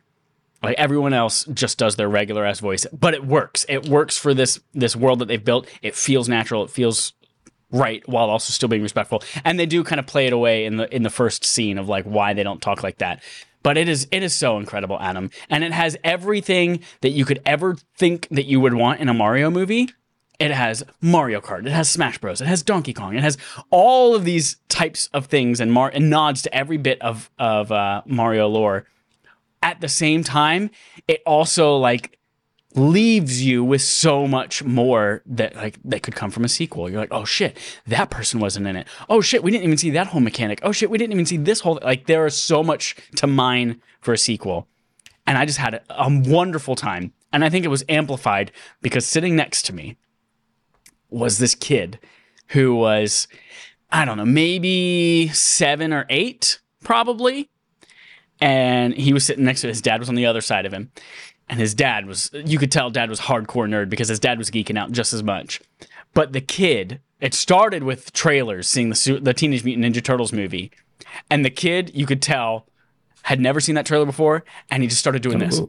Like everyone else just does their regular ass voice, but it works. It works for this this world that they've built. It feels natural. It feels right while also still being respectful. And they do kind of play it away in the in the first scene of like why they don't talk like that. But it is it is so incredible, Adam. And it has everything that you could ever think that you would want in a Mario movie. It has Mario Kart. It has Smash Bros. It has Donkey Kong. It has all of these types of things and, Mar- and nods to every bit of of uh, Mario lore at the same time, it also like leaves you with so much more that like that could come from a sequel. You're like, oh shit, that person wasn't in it. Oh shit, we didn't even see that whole mechanic. Oh shit, we didn't even see this whole like there is so much to mine for a sequel. And I just had a, a wonderful time. And I think it was amplified because sitting next to me was this kid who was, I don't know, maybe seven or eight, probably and he was sitting next to his dad was on the other side of him and his dad was you could tell dad was hardcore nerd because his dad was geeking out just as much. But the kid it started with trailers seeing the the teenage mutant ninja turtles movie. And the kid you could tell had never seen that trailer before and he just started doing this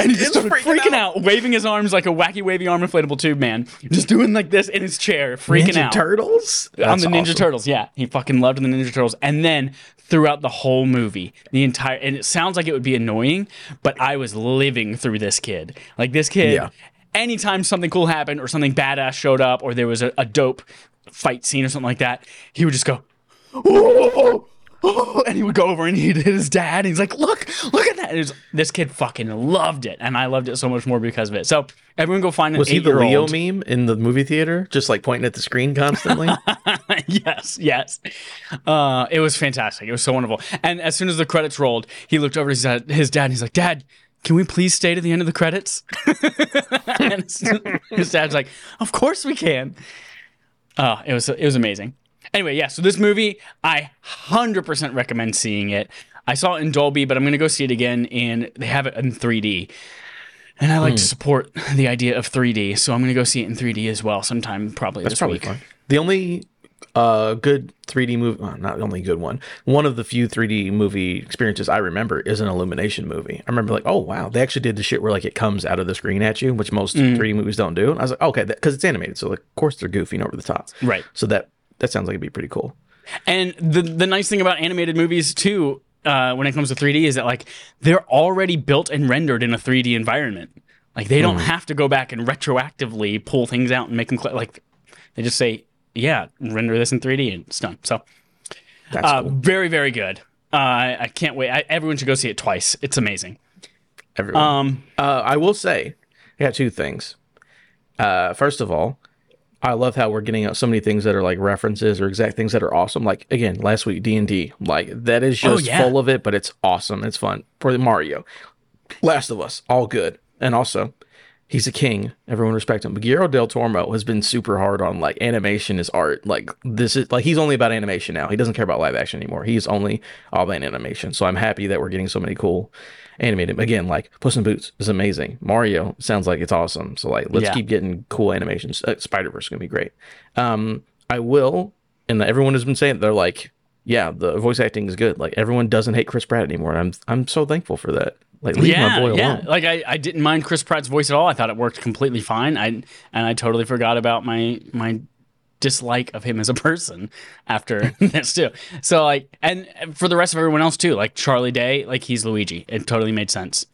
and he just started freaking, out. waving his arms like a wacky wavy arm inflatable tube man just doing like this in his chair freaking out. Ninja out Turtles? on That's the Ninja awesome. Turtles. Yeah, he fucking loved the Ninja Turtles, and then throughout the whole movie, the entire and it sounds like it would be annoying, but I was living through this kid. Like this kid, Yeah. anytime something cool happened or something badass showed up or there was a, a dope fight scene or something like that, he would just go. [LAUGHS] "Oh, oh, [LAUGHS] oh," and he would go over and he'd hit his dad. And he's like, "Look, look at that!" and was, this kid fucking loved it, and I loved it so much more because of it. So everyone go find an Was he the Leo meme in the movie theater, just like pointing at the screen constantly? [LAUGHS] yes, yes. Uh, it was fantastic. It was so wonderful. And as soon as the credits rolled, he looked over to his dad, his dad and he's like, Dad, can we please stay to the end of the credits? [LAUGHS] and his, dad's like, Of course we can. Oh, it was it was amazing. Anyway, yeah, so this movie, I 100% recommend seeing it. I saw it in Dolby, but I'm going to go see it again, and they have it in 3D. And I like Hmm. to support the idea of 3D, so I'm going to go see it in 3D as well sometime probably That's this probably week. fun. The only uh, good 3D movie, well, not the only good one, one of the few 3D movie experiences I remember is an Illumination movie. I remember like, oh wow, they actually did the shit where like it comes out of the screen at you, which most Mm. 3D movies don't do. And I was like, okay, because it's animated, so like, of course they're goofy and over the top. Right. So that that sounds like it'd be pretty cool. And the the nice thing about animated movies too, uh, when it comes to 3D, is that like they're already built and rendered in a 3D environment. Like they don't have to go back and retroactively pull things out and make them cl- like they just say, yeah, render this in 3D and it's done. So That's uh, cool. very very good. Uh, I, I can't wait. I, everyone should go see it twice. It's amazing. Everyone. Um, Uh, I will say, I got two things. Uh, first of all, I love how we're getting out so many things that are like references or exact things that are awesome. Like again, last week D and D, like that is oh, just Oh, yeah. full of it, but it's awesome. It's fun. For the Mario, Last of Us, all good, and also. He's a king. Everyone respect him. But Guillermo del Toro has been super hard on like animation is art. Like this is like he's only about animation now. He doesn't care about live action anymore. He's only all about animation. So I'm happy that we're getting so many cool animated. Again, like Puss in Boots is amazing. Mario sounds like it's awesome. So like let's Yeah. keep getting cool animations. Uh, Spider Verse is gonna be great. Um, I will, and everyone has been saying they're like, yeah, the voice acting is good. Like everyone doesn't hate Chris Pratt anymore. And I'm I'm so thankful for that. Like leave yeah, my boy yeah. alone. Like I, I didn't mind Chris Pratt's voice at all. I thought it worked completely fine. I and I totally forgot about my my dislike of him as a [LAUGHS] person after [LAUGHS] this too. So like, and for the rest of everyone else too, like Charlie Day, like he's Luigi. It totally made sense.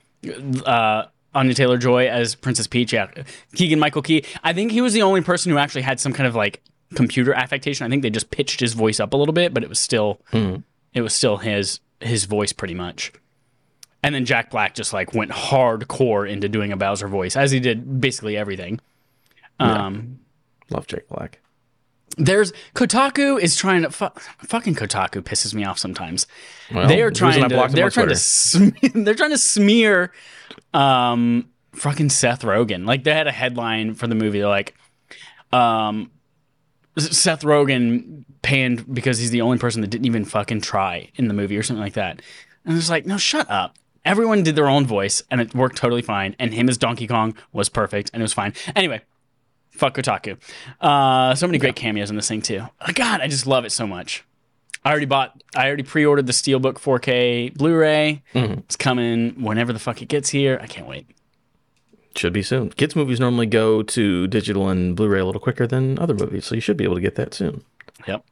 Uh, Anya Taylor Joy as Princess Peach. Yeah, Keegan Michael Key. I think he was the only person who actually had some kind of like computer affectation. I think they just pitched his voice up a little bit, but it was still it was still his his voice pretty much. And then Jack Black just like went hardcore into doing a Bowser voice, as he did basically everything. Um, Love Jack Black. there's Kotaku is trying to fu- fucking Kotaku pisses me off sometimes. Well, they are trying to they're trying to smear, [LAUGHS] they're trying to smear um fucking Seth Rogen. Like they had a headline for the movie they're like um Seth Rogen panned because he's the only person that didn't even fucking try in the movie or something like that. And it's like, no, shut up. Everyone did their own voice and it worked totally fine. And him as Donkey Kong was perfect and it was fine. Anyway, fuck Kotaku. Uh, so many great cameos in this thing too. Oh, God, I just love it so much. I already bought. I already pre-ordered the Steelbook 4K Blu-ray. It's coming whenever the fuck it gets here. I can't wait. Should be soon. Kids movies normally go to digital and Blu-ray a little quicker than other movies, so you should be able to get that soon. Yep.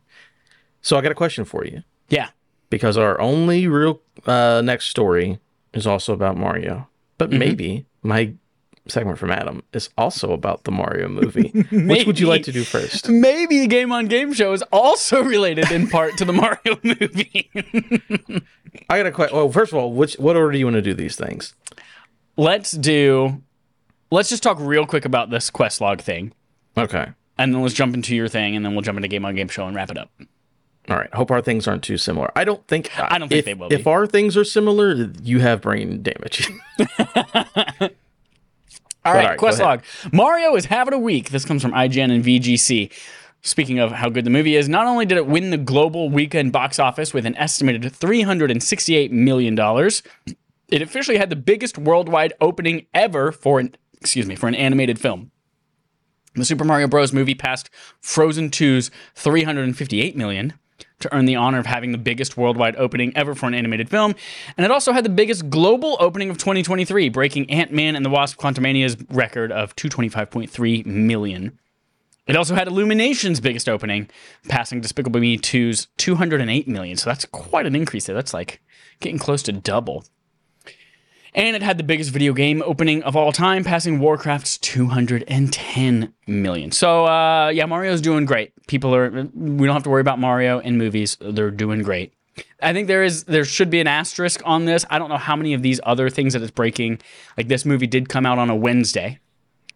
So I got a question for you Yeah. because our only real uh, next story is also about Mario, but Mm-hmm. maybe my segment from Adam is also about the Mario movie. [LAUGHS] Which would you like to do first? Maybe the Game on Game show is also related in part to the Mario [LAUGHS] movie. I got a question. Well, first of all, which what order do you want to do these things? let's do. Let's just talk real quick about this quest log thing, Okay. and then let's jump into your thing, and then we'll jump into Game on Game show and wrap it up. All right. Hope our things aren't too similar. I don't think. I don't think if, they will be. If our things are similar, you have brain damage. [LAUGHS] All right, all right, quest log. Mario is having a week. This comes from IGN and VGC. Speaking of how good the movie is, not only did it win the global weekend box office with an estimated $368 million, it officially had the biggest worldwide opening ever for an excuse me, for an animated film. The Super Mario Bros. movie passed Frozen 2's 358 million to earn the honor of having the biggest worldwide opening ever for an animated film, and it also had the biggest global opening of 2023, breaking Ant-Man and the Wasp: Quantumania's record of 225.3 million. It also had Illumination's biggest opening, passing Despicable Me 2's 208 million. So that's quite an increase there. That's like getting close to double. And it had the biggest video game opening of all time, passing Warcraft's 210 million. So, uh, yeah, Mario's doing great. People are, we don't have to worry about Mario in movies. They're doing great. I think there is there should be an asterisk on this. I don't know how many of these other things that it's breaking. Like this movie did come out on a Wednesday,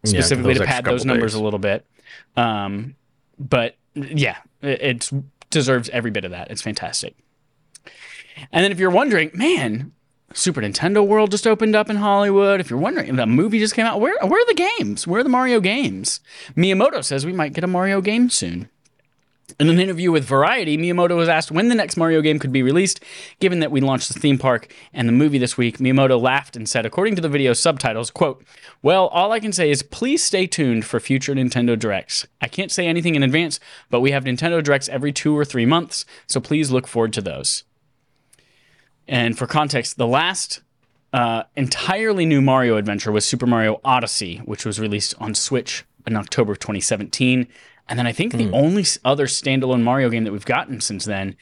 specifically those to pad those numbers days. a little bit. Um, but yeah, it it's, deserves every bit of that. It's fantastic. And then if you're wondering, man, Super Nintendo World just opened up in Hollywood. If you're wondering, the movie just came out. Where where are the games? Where are the Mario games? Miyamoto says we might get a Mario game soon. In an interview with Variety, Miyamoto was asked when the next Mario game could be released. Given that we launched the theme park and the movie this week, Miyamoto laughed and said, according to the video's subtitles, quote, Well, all I can say is please stay tuned for future Nintendo Directs. I can't say anything in advance, but we have Nintendo Directs every two or three months, so please look forward to those. And for context, the last uh, entirely new Mario adventure was Super Mario Odyssey, which was released on Switch in October of 2017. And then I think the only other standalone Mario game that we've gotten since then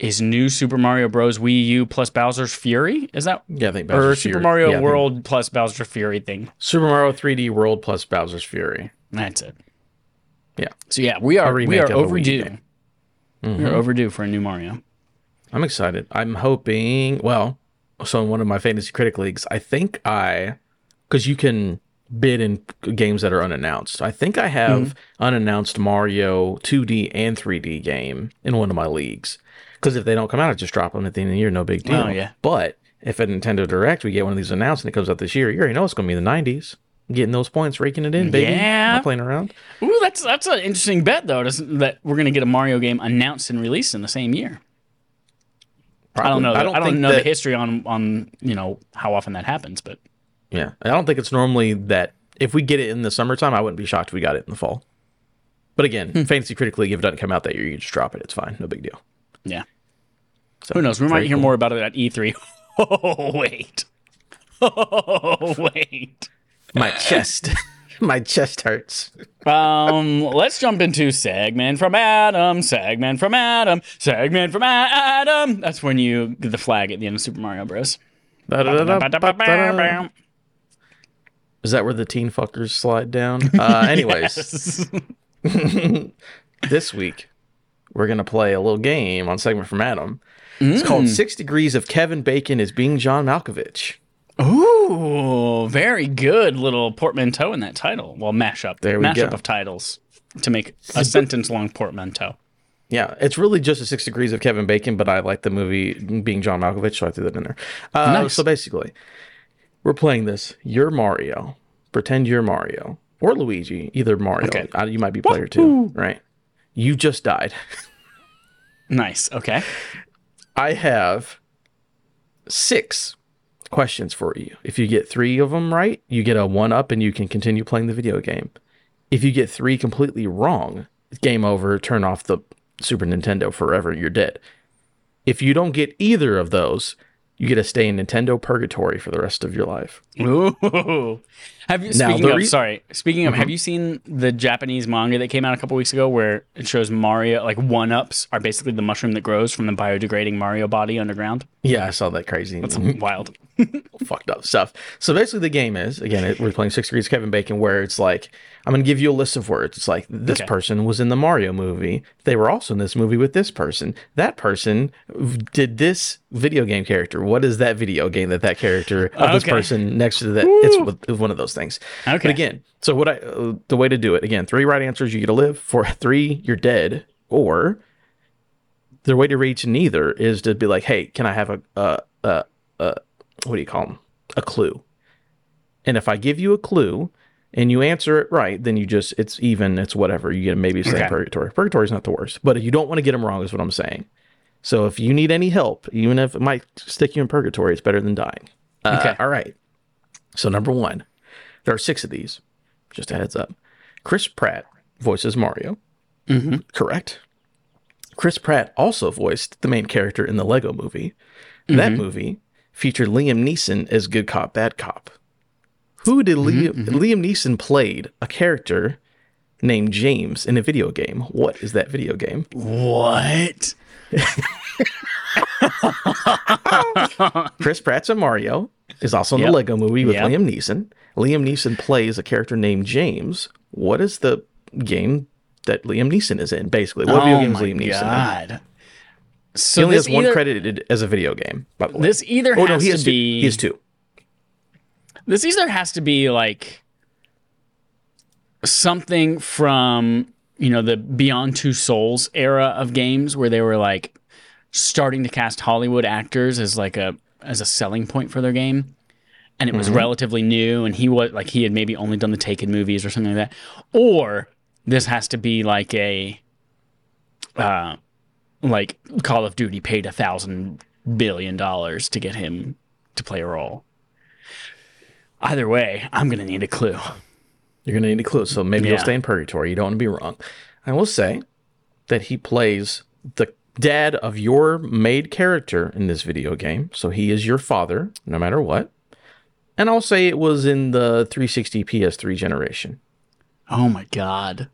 is new Super Mario Bros. Wii U plus Bowser's Fury. Is that Yeah, I think or Bowser's Super Fury- Mario yeah, World plus Bowser's Fury thing? Super Mario 3D World plus Bowser's Fury. That's it. Yeah. So yeah, we are we are of a Wii overdue. We are overdue for a new Mario. I'm excited. I'm hoping. Well, so in one of my fantasy critic leagues, I think I, because you can bid in games that are unannounced. I think I have Mm-hmm. unannounced Mario 2D and 3D game in one of my leagues. Because if they don't come out, I just drop them at the end of the year. No big deal. Oh, yeah. But if at Nintendo Direct we get one of these announced and it comes out this year, you already know it's going to be the 90s. Getting those points, raking it in, baby. Yeah. Not playing around. Ooh, that's that's an interesting bet though. That we're gonna get a Mario game announced and released in the same year? I don't know. I don't, I don't know that- the history on on you know how often that happens, but Yeah, I don't think it's normally that if we get it in the summertime, I wouldn't be shocked if we got it in the fall. But again, Hmm. fantasy critically, if it doesn't come out that year, you just drop it. It's fine, no big deal. yeah. So, Who knows? We might hear cool. more about it at E3. [LAUGHS] Oh wait. [LAUGHS] Oh wait. My chest, [LAUGHS] [LAUGHS] my chest hurts. Um, let's jump into segment from Adam, segment from Adam, segment from Adam. That's when you get the flag at the end of Super Mario Bros. Is that where the teen fuckers slide down? Uh, anyways, [LAUGHS] [LAUGHS] this week we're gonna play a little game on segment from Adam. It's Mm. called Six Degrees of Kevin Bacon is being John Malkovich. Ooh, very good little portmanteau in that title. Well, mashup. There we mashup go. of titles to make a sentence long portmanteau. Yeah, it's really just a six degrees of Kevin Bacon, but I like the movie being John Malkovich, so I threw that in there. Uh, Nice. So basically, we're playing this. You're Mario. Pretend you're Mario or Luigi, either Mario. Okay. Uh, you might be player two, right? You just died. Nice. Okay. I have six questions for you. If you get three of them right, you get a one up and you can continue playing the video game. If you get three completely wrong, game over, turn off the Super Nintendo forever, you're dead. If you don't get either of those, you get to stay in Nintendo purgatory for the rest of your life. Ooh. [LAUGHS] Have you Now, speaking of re- sorry, speaking of have mm-hmm. you seen the Japanese manga that came out a couple weeks ago where it shows Mario like one ups are basically the mushroom that grows from the biodegrading Mario body underground? Yeah, I saw that crazy. That's [LAUGHS] wild. Fucked up stuff. So basically, the game is again, it, we're playing Six Degrees Kevin Bacon, where it's like I'm going to give you a list of words. It's like this Okay. person was in the Mario movie. They were also in this movie with this person. That person did this video game character. What is that video game that that character of this person next to that? It's one of those things. Okay. But again, so what I uh, the way to do it again, three right answers, you get to live. For three, you're dead. Or the way to reach neither is to be like, hey, can I have a a a, a what do you call them? A clue. And if I give you a clue and you answer it right, then you just it's even, it's whatever. You get maybe say Okay. purgatory. Purgatory is not the worst, but you don't want to get them wrong, is what I'm saying. So if you need any help, even if it might stick you in purgatory, it's better than dying. Uh, Okay. All right. So number one, there are six of these. Just a heads up. Chris Pratt voices Mario. Correct. Chris Pratt also voiced the main character in the Lego movie. That movie featured Liam Neeson as good cop, bad cop. Who did mm-hmm, Liam, mm-hmm. Liam Neeson played a character named James in a video game? What is that video game? What? Chris Pratt's a Mario. Is also in Yep. the Lego movie with Yep. Liam Neeson. Liam Neeson plays a character named James. What is the game that Liam Neeson is in? Basically, what video oh game is Liam Neeson in? So he only has one either- credited as a video game, by the way. This either oh has no, he to has two. be He has two. this either has to be like something from you know the Beyond Two Souls era of games where they were like starting to cast Hollywood actors as like a as a selling point for their game. And it was relatively new, and he was like he had maybe only done the Taken movies or something like that, or this has to be like a, uh, like Call of Duty paid a thousand billion dollars to get him to play a role. Either way, I'm gonna need a clue. You're gonna need a clue, so maybe you'll stay in purgatory. You don't want to be wrong. I will say that he plays the dad of your made character in this video game, so he is your father, no matter what. And I'll say it was in the 360 PS3 generation. Oh my god.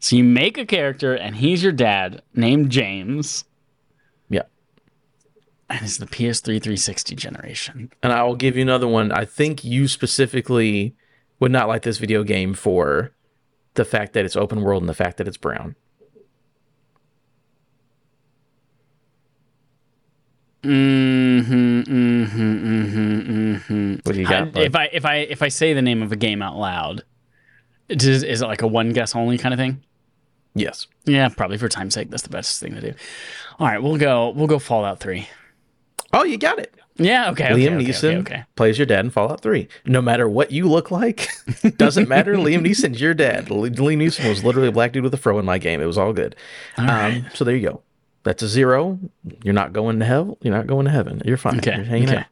So you make a character and he's your dad named James Yeah. and it's the PS3 360 generation. And I will give you another one. I think you specifically would not like this video game for the fact that it's open world and the fact that it's brown. Mm-hmm, mm-hmm, mm-hmm, mm-hmm. What do you I- got? bud? If I if I if I say the name of a game out loud, is, is it like a one guess only kind of thing? yes. Yeah, probably for time's sake, that's the best thing to do. All right, we'll go. We'll go Fallout Three. Oh, you got it. Yeah. Okay. Liam okay, Neeson Okay. okay. plays your dad in Fallout 3. No matter what you look like, [LAUGHS] doesn't matter. Liam Neeson's your dad. Liam Neeson was literally a black dude with a fro in my game. It was all good. All um, right. So there you go. That's a zero. You're not going to hell. You're not going to heaven. You're fine. Okay, You're hanging out.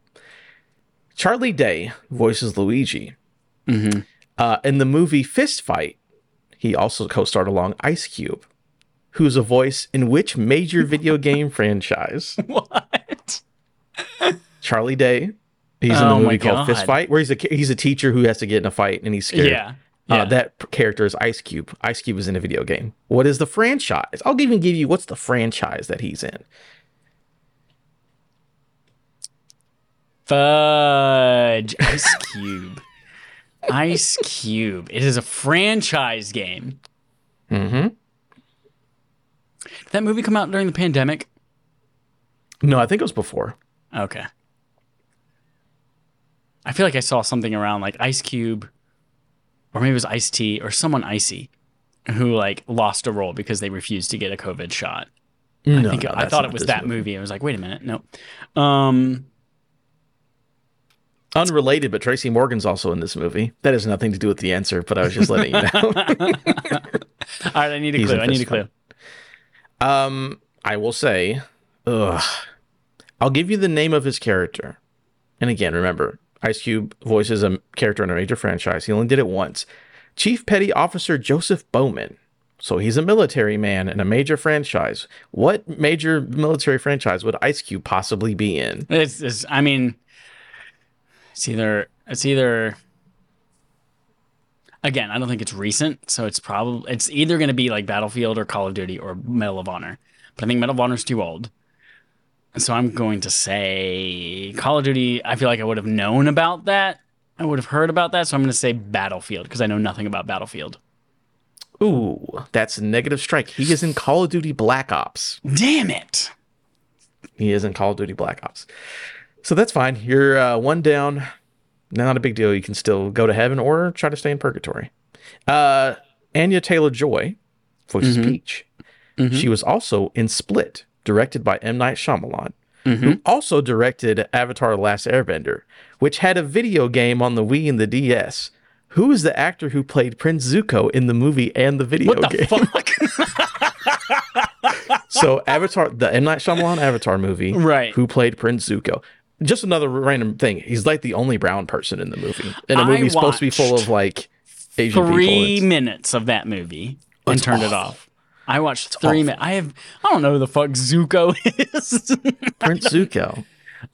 Charlie Day voices Luigi. Mhm. Uh, in the movie Fist Fight, he also co-starred along Ice Cube, who's a voice in which major video [LAUGHS] game franchise? [LAUGHS] What? Charlie Day. He's in Oh the my movie called Fist Fight, where he's a he's a teacher who has to get in a fight and he's scared. Yeah. Uh, that character is Ice Cube. Ice Cube is in a video game. What is the franchise? I'll even give you what's the franchise that he's in. Fudge. Ice Cube. Ice Cube. It is a franchise game. Mm-hmm. Did that movie come out during the pandemic? No, I think it was before. Okay. I feel like I saw something around like Ice Cube, or maybe it was Ice T, or someone icy, who like lost a role because they refused to get a COVID shot. No, I think no, I thought it was that movie. I was like, wait a minute, no. Um, Unrelated, but Tracy Morgan's also in this movie. That has nothing to do with the answer, but I was just letting you know. [LAUGHS] all right, I need a He's clue. I need a clue. um, I will say, ugh, I'll give you the name of his character. And again, remember, Ice Cube voices a character in a major franchise. He only did it once. Chief Petty Officer Joseph Bowman. So he's a military man in a major franchise. What major military franchise would Ice Cube possibly be in? It's, it's I mean, it's either it's either. Again, I don't think it's recent, so it's probably it's either going to be like Battlefield or Call of Duty or Medal of Honor. But I think Medal of Honor's too old, so I'm going to say Call of Duty. I feel like I would have known about that. I would have heard about that, so I'm going to say Battlefield because I know nothing about Battlefield. Ooh, that's a negative strike. He is in Call of Duty Black Ops. Damn it! He is in Call of Duty Black Ops. So that's fine. You're uh, one down. Not a big deal. You can still go to heaven or try to stay in purgatory. Uh, Anya Taylor Joy voices Peach. She was also in Split, directed by M. Night Shyamalan, who also directed Avatar The Last Airbender, which had a video game on the Wii and the DS. Who is the actor who played Prince Zuko in the movie and the video What the game? fuck? [LAUGHS] [LAUGHS] so Avatar, the M Night Shyamalan Avatar movie, Right. Who played Prince Zuko? Just another random thing. He's like the only brown person in the movie, and the I movie's supposed to be full of like Asian three people. It's- minutes of that movie and It's turned it off. I watched three minutes. I have I don't know who the fuck Zuko [LAUGHS] is. Prince Zuko.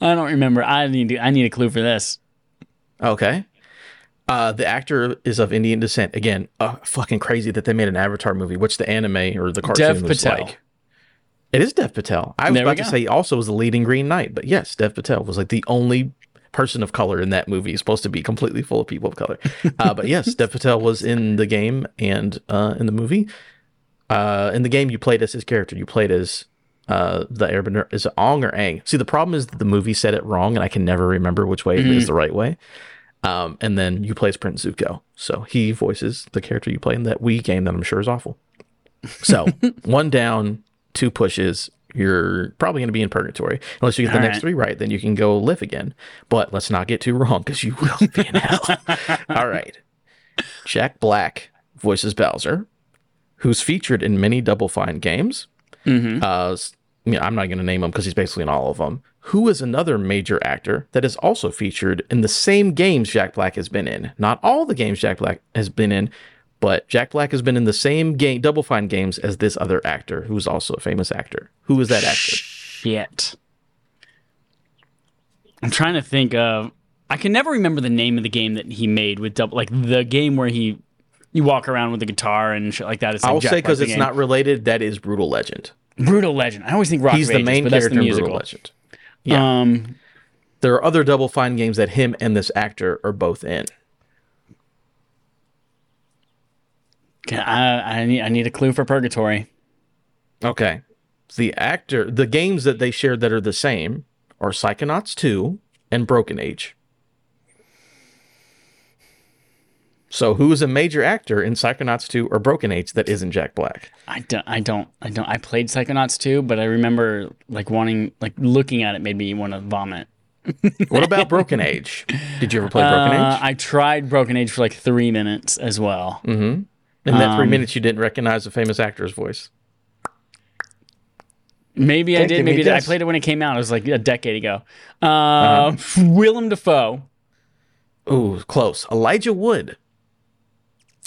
I don't remember. I need to, I need a clue for this. Okay. Uh, the actor is of Indian descent. Again, uh, fucking crazy that they made an Avatar movie, which the anime or the cartoon Dev was Patel. like. It is Dev Patel. I was There about to say he also was the leading Green Knight, but yes, Dev Patel was like the only person of color in that movie. He's supposed to be completely full of people of color. Uh, but yes, [LAUGHS] Dev Patel was in the game and uh, in the movie. Uh, in the game, you played as his character. You played as uh, the Airbender is it Ong or Aang? See, the problem is that the movie said it wrong, and I can never remember which way it is the right way. Um, and then you play as Prince Zuko, so he voices the character you play in that Wii game that I'm sure is awful. So [LAUGHS] one down, two pushes. You're probably going to be in purgatory unless you get the All next right. three right. Then you can go live again. But let's not get too wrong because you will be in hell. [LAUGHS] All right. Jack Black voices Bowser, who's featured in many Double Fine games. Uh, I mean, I'm not going to name him because he's basically in all of them. Who is another major actor that is also featured in the same games Jack Black has been in? Not all the games Jack Black has been in, but Jack Black has been in the same game, Double Fine games as this other actor, who's also a famous actor. Who is that actor? Shit. I'm trying to think of. I can never remember the name of the game that he made with double, like the game where he you walk around with a guitar and shit like that. It's like I'll Jack say because it's game. not related. That is Brutal Legend. Brutal Legend. I always think Rock He's of the main character the in. Brutal Legend. Yeah. Um, There are other Double Fine games that him and this actor are both in. I, I need I need a clue for Purgatory. Okay. The actor, the games that they shared that are the same are Psychonauts 2 and Broken Age. So, who is a major actor in Psychonauts 2 or Broken Age that isn't Jack Black? I don't I don't I don't I played Psychonauts 2, but I remember like wanting like looking at it made me want to vomit. [LAUGHS] What about Broken Age? Did you ever play Broken Uh, Age? I tried Broken Age for like three minutes as well. In that um, three minutes, you didn't recognize the famous actor's voice. Maybe I did. give me Maybe I played it when it came out. It was like a decade ago. Uh, Willem Dafoe. Ooh, close. Elijah Wood.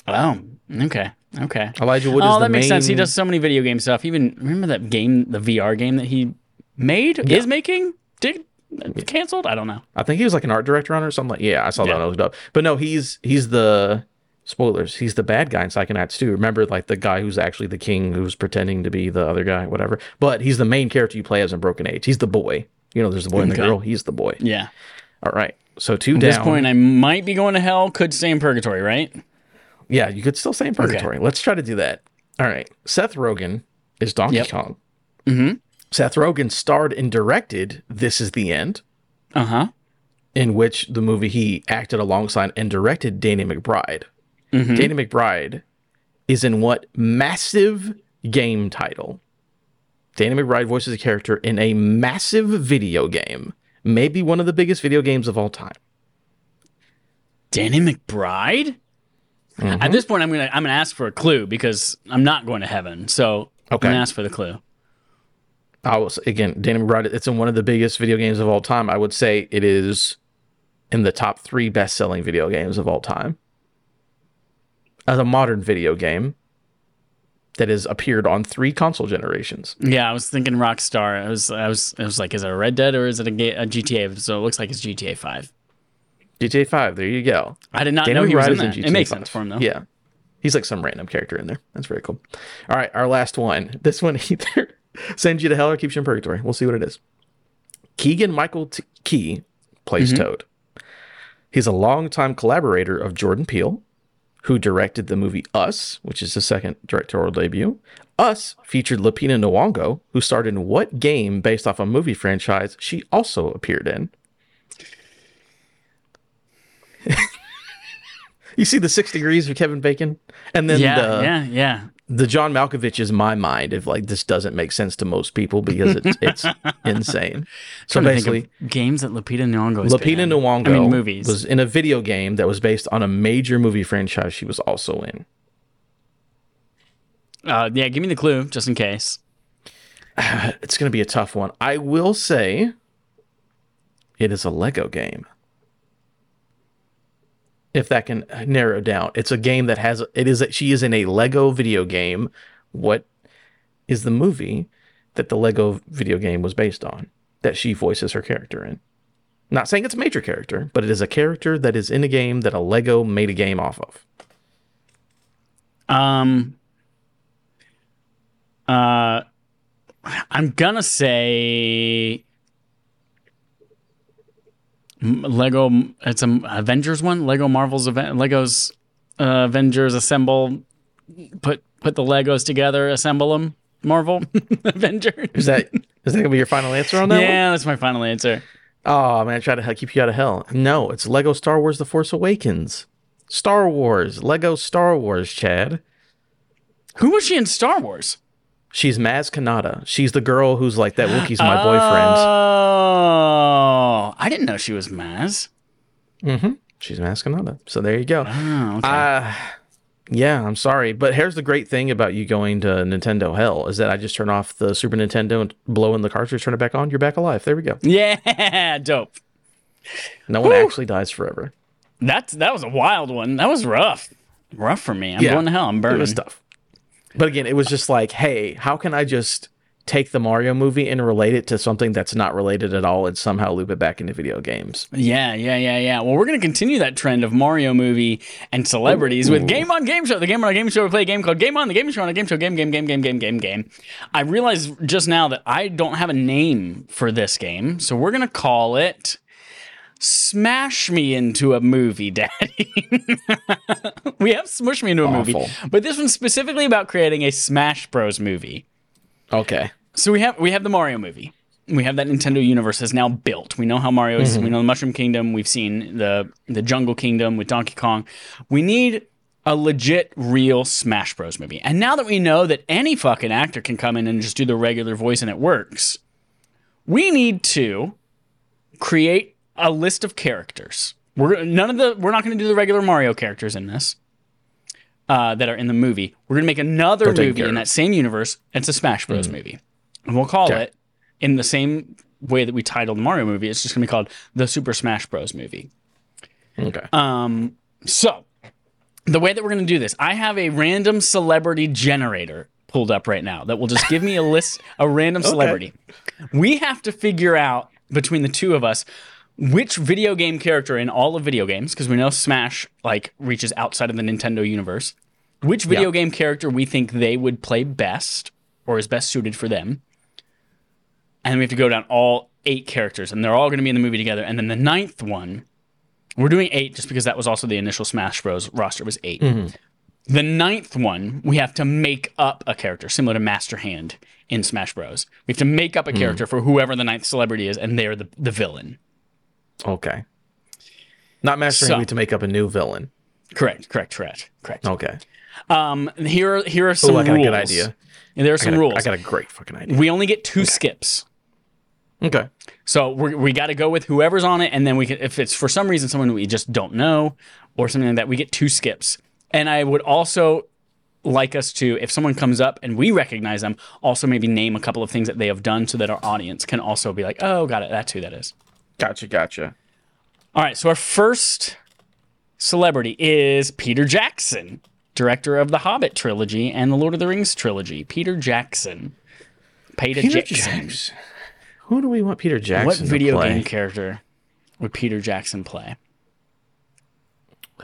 Oh, okay, okay. Elijah Wood is Oh, the that makes main- sense. He does so many video game stuff. Even remember that game, the VR game that he made is making. Did canceled? I don't know. I think he was like an art director on it or something. Like, yeah, I saw that. Yeah. when I looked up. But no, he's he's the spoilers. He's the bad guy in Psychonauts too. Remember, like the guy who's actually the king, who's pretending to be the other guy, whatever. But he's the main character you play as in Broken Age. He's the boy. You know, there's the boy and the Okay. girl. He's the boy. Yeah. All right. So two At down. this point, I might be going to hell. Could stay in purgatory, right? yeah, you could still stay in purgatory. Let's try to do that. All right. Seth Rogen is Donkey Yep. Kong. Mm-hmm. Seth Rogen starred and directed This Is the End. Uh huh. in which the movie he acted alongside and directed Danny McBride. Danny McBride is in what massive game title? Danny McBride voices a character in a massive video game, maybe one of the biggest video games of all time. Danny McBride. Mm-hmm. At this point, I'm gonna I'm gonna ask for a clue because I'm not going to heaven. So Okay. I'm gonna ask for the clue. I was again, Danny McBride. It's in one of the biggest video games of all time. I would say it is in the top three best-selling video games of all time. As a modern video game that has appeared on three console generations. Yeah, I was thinking Rockstar. I was I was I was like, is it a Red Dead or is it a, ga- a GTA? So it looks like it's GTA Five. GTA Five. There you go. I did not Danny know he was in that. GTA it makes 5. sense for him though. Yeah, he's like some random character in there. That's very cool. All right, our last one. [LAUGHS] This one either sends you to hell or keeps you in purgatory. We'll see what it is. Keegan Michael T- Key plays Mm-hmm. Toad. He's a longtime collaborator of Jordan Peele, who directed the movie Us, which is his second directorial debut. Us featured Lupita Nyong'o, who starred in what game based off a movie franchise she also appeared in. [LAUGHS] you see the six degrees of Kevin Bacon, and then yeah, the yeah, yeah. The John Malkovich is my mind if like this doesn't make sense to most people because it's [LAUGHS] it's insane. So Trying to think basically, games that Lupita Nyong'o been Lupita in. Nyong'o I mean, movies. was in a video game that was based on a major movie franchise she was also in. uh, yeah, give me the clue just in case. [SIGHS] It's going to be a tough one. I will say it is a Lego game. If that can narrow down, it's a game that has it is that she is in a Lego video game. What is the movie that the Lego video game was based on that she voices her character in? Not saying it's a major character, but it is a character that is in a game that a Lego made a game off of. Um. Uh, I'm gonna say Lego. It's a Avengers one. Lego Marvel's event. Legos uh, Avengers assemble. Put put the Legos together. Assemble them. Marvel [LAUGHS] Avengers. Is that is that gonna be your final answer on that one? Yeah, that's my final answer. Oh man, I try to keep you out of hell. No, it's Lego Star Wars: The Force Awakens. Star Wars, Lego Star Wars, Chad. Who was she in Star Wars? She's Maz Kanata. She's the girl who's like that Wookiee's my boyfriend. Oh, I didn't know she was Maz. She's Maz Kanata. So there you go. Oh, okay. Uh, yeah, I'm sorry, but here's the great thing about you going to Nintendo Hell is that I just turn off the Super Nintendo and blow in the cartridge, turn it back on, you're back alive. There we go. yeah, [LAUGHS] dope. No one actually dies forever. That's that was a wild one. That was rough. Rough for me. I'm Yeah. going to hell. I'm It burning. was tough. But again, it was just like, hey, how can I just take the Mario movie and relate it to something that's not related at all and somehow loop it back into video games? Yeah, yeah, yeah, yeah. Well, we're going to continue that trend of Mario movie and celebrities with Game On Game Show. The Game On Game Show, we play a game called Game On, the Game Show on a Game Show, game, game, game, game, game, game, game. I realized just now that I don't have a name for this game, so we're going to call it Smash Me Into a Movie, [LAUGHS] Daddy. we have Smush Me Into a Awful. Movie, but this one's specifically about creating a Smash Bros. movie. Okay. So we have we have the Mario movie. We have that Nintendo universe is now built. We know how Mario is. Mm-hmm. We know the Mushroom Kingdom. We've seen the the Jungle Kingdom with Donkey Kong. We need a legit, real Smash Bros. movie. And now that we know that any fucking actor can come in and just do the regular voice and it works, we need to create a list of characters. We're none of the we're not going to do the regular Mario characters in this uh, that are in the movie. We're going to make another movie in that same universe. It's a Smash Bros. movie, and we'll call Okay. it in the same way that we titled the Mario movie. It's just going to be called the Super Smash Bros. movie. Okay. Um, so the way that we're going to do this, I have a random celebrity generator pulled up right now that will just give me a list, a random [LAUGHS] celebrity. We have to figure out between the two of us which video game character in all of video games, because we know Smash like reaches outside of the Nintendo universe, which video Yeah. game character we think they would play best or is best suited for them. And then we have to go down all eight characters, and they're all going to be in the movie together. And then the ninth one, we're doing eight just because that was also the initial Smash Bros. roster was 8 mm-hmm. The ninth one, we have to make up a character similar to Master Hand in Smash Bros. We have to make up a mm. character for whoever the ninth celebrity is, and they're the, the villain. Okay. Not mastering So- me to make up a new villain. Correct, correct, correct, correct. Okay. Um, here, are, here are some Oh, I got rules. a good idea. And there are some got, a, rules. I got a great fucking idea. we only get two skips. Okay. So we we got to go with whoever's on it, and then we can, if it's for some reason someone we just don't know or something like that, we get two skips. And I would also like us to, if someone comes up and we recognize them, also maybe name a couple of things that they have done, so that our audience can also be like, "Oh, got it, that's who that is." Gotcha. Gotcha. All right, so our first celebrity is Peter Jackson, director of the Hobbit trilogy and the Lord of the Rings trilogy. Peter Jackson. Peter, Peter Jackson. Jackson. Who do we want Peter Jackson What video game character would Peter Jackson play?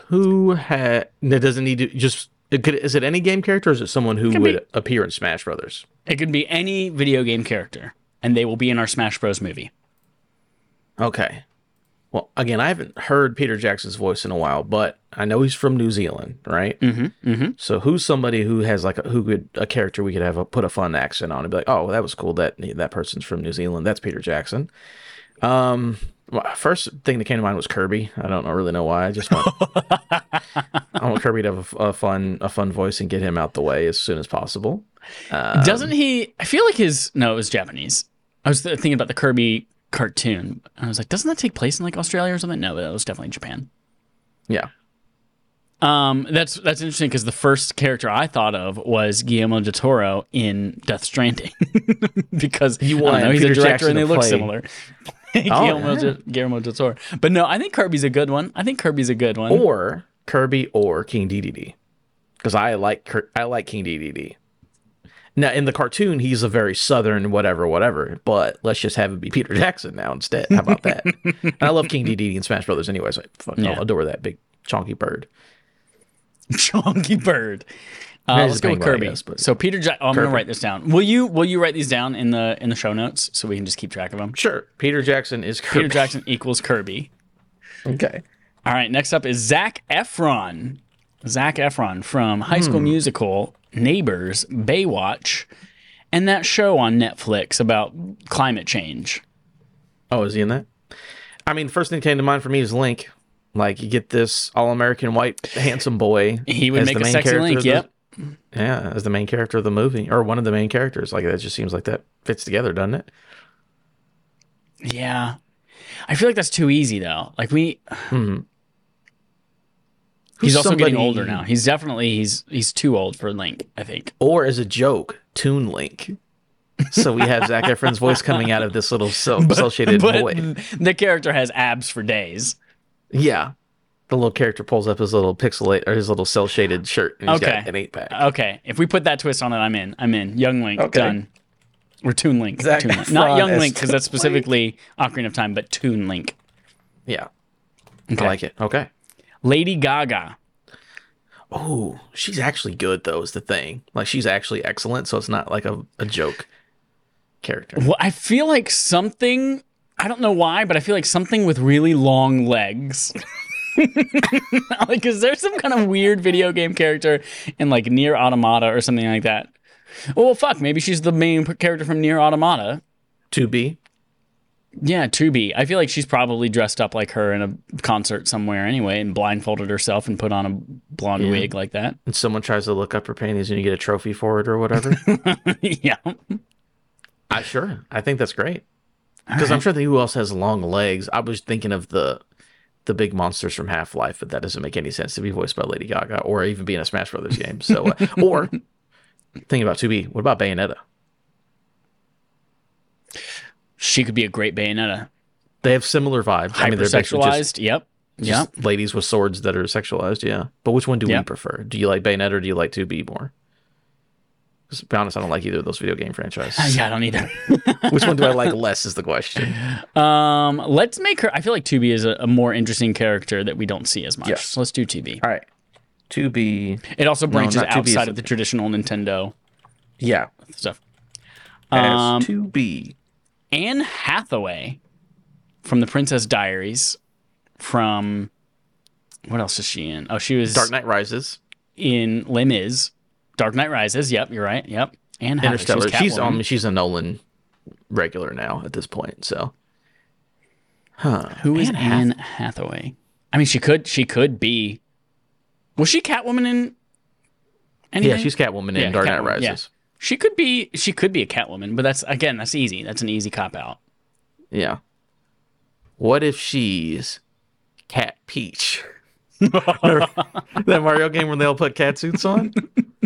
Who had that doesn't need to just it could, is it any game character or is it someone who Could would be. appear in Smash Brothers? It could be any video game character, and they will be in our Smash Bros. movie. Okay. Well, again, I haven't heard Peter Jackson's voice in a while, but I know he's from New Zealand, right? Mm-hmm. Mm-hmm. So who's somebody who has like a, who could a character we could have a, put a fun accent on and be like, oh, that was cool. That that person's from New Zealand. That's Peter Jackson. Um, first thing that came to mind was Kirby. I don't know, really know why. I just want [LAUGHS] I want Kirby to have a, a fun a fun voice and get him out the way as soon as possible. Um, Doesn't he? I feel like his. No, it was Japanese. I was thinking about the Kirby cartoon. I was like, doesn't that take place in like Australia or something? No, that was definitely Japan. Yeah. Um, that's that's interesting because the first character I thought of was Guillermo del Toro in Death Stranding [LAUGHS] because You want know, he's a director Jackson and they look play- similar. [LAUGHS] Guillermo, yeah. del- Guillermo del Toro, but no, I think Kirby's a good one. I think Kirby's a good one. Or Kirby or King DDD. Because I like I like King DDD. Now in the cartoon, he's a very southern whatever whatever. But let's just have it be Peter [LAUGHS] Jackson now instead. How about that? and I love King DDD and Smash Brothers anyway. So I fucking Yeah. adore that big chonky bird. [LAUGHS] Chonky bird. Uh, let's go with Kirby. guess, so Peter, ja- oh, I'm gonna write this down. Will you? Will you write these down in the in the show notes so we can just keep track of them? Sure, Peter Jackson is Kirby. Peter Jackson equals Kirby. Okay. All right, next up is Zac Efron. Zac Efron from High Hmm. School Musical, Neighbors, Baywatch, and that show on Netflix about climate change. Oh, is he in that? I mean, first thing that came to mind for me is Link. Like you get this all-American white handsome boy. He would make the a main sexy character Link. of the- Yep. Yeah, as the main character of the movie or one of the main characters. Like that just seems like that fits together, doesn't it? Yeah. I feel like that's too easy though. Like we Who's he's also getting older now. He's definitely he's he's too old for Link, I think. Or as a joke, Toon Link. So we have Zac Efron's voice coming out of this little cel- cel-shaded But boy. the character has abs for days. Yeah. The little character pulls up his little pixelate or his little cell shaded shirt and he's Okay. got an eight pack. Okay. If we put that twist on it, I'm in. I'm in. Young Link, Okay. done. Or Toon Link. Zac Toon Link. Not Young as Link, because that's specifically Ocarina of Time, but Toon Link. Yeah. Okay. I like it. Okay. Lady Gaga. Oh, she's actually good though, is the thing. Like she's actually excellent, so it's not like a, a joke character. Well, I feel like something. I don't know why, but I feel like something with really long legs. [LAUGHS] like, is there some kind of weird video game character in like Nier Automata or something like that? Well, fuck, maybe she's the main character from Nier Automata. To be. Yeah, 2B. I feel like she's probably dressed up like her in a concert somewhere anyway, and blindfolded herself and put on a blonde wig like that. And someone tries to look up her panties and you get a trophy for it or whatever. [LAUGHS] yeah. I sure. I think that's great. Because I'm sure think who else has long legs. I was thinking of the the big monsters from Half Life, but that doesn't make any sense to be voiced by Lady Gaga or even be in a Smash Brothers game. So, uh, [LAUGHS] or thinking about 2B, what about Bayonetta? She could be a great Bayonetta. They have similar vibes. I mean, they're basically just, Hypersexualized. Yep. Yep. ladies with swords that are sexualized. Yeah, but which one do we prefer? Do you like Bayonetta or do you like 2B more? to be honest, I don't like either of those video game franchises. [LAUGHS] Yeah, I don't either. [LAUGHS] which one do I like [LAUGHS] less is the question. Um, let's make her. I feel like 2B is a, a more interesting character that we don't see as much. Yes. So let's do 2B. All right, 2B. It also branches 2B, outside of the traditional Nintendo Yeah, stuff. as Um, 2B. Anne Hathaway from The Princess Diaries. From what else is she in? Oh, she was Dark Knight Rises. in Les Mis. Dark Knight Rises. Yep, you're right. Yep. Anne Hathaway. she Interstellar. She's Catwoman. um she's a Nolan regular now at this point. So, huh? Who is Anne Anne, Hath- Hathaway? I mean, she could. She could be. Was she Catwoman in? Anything? Yeah, she's Catwoman in Yeah, Dark Knight Rises. yeah. She could be. She could be a Catwoman, but that's again, that's easy. That's an easy cop out. Yeah. What if she's Cat Peach? [LAUGHS] that Mario game where they all put cat suits on?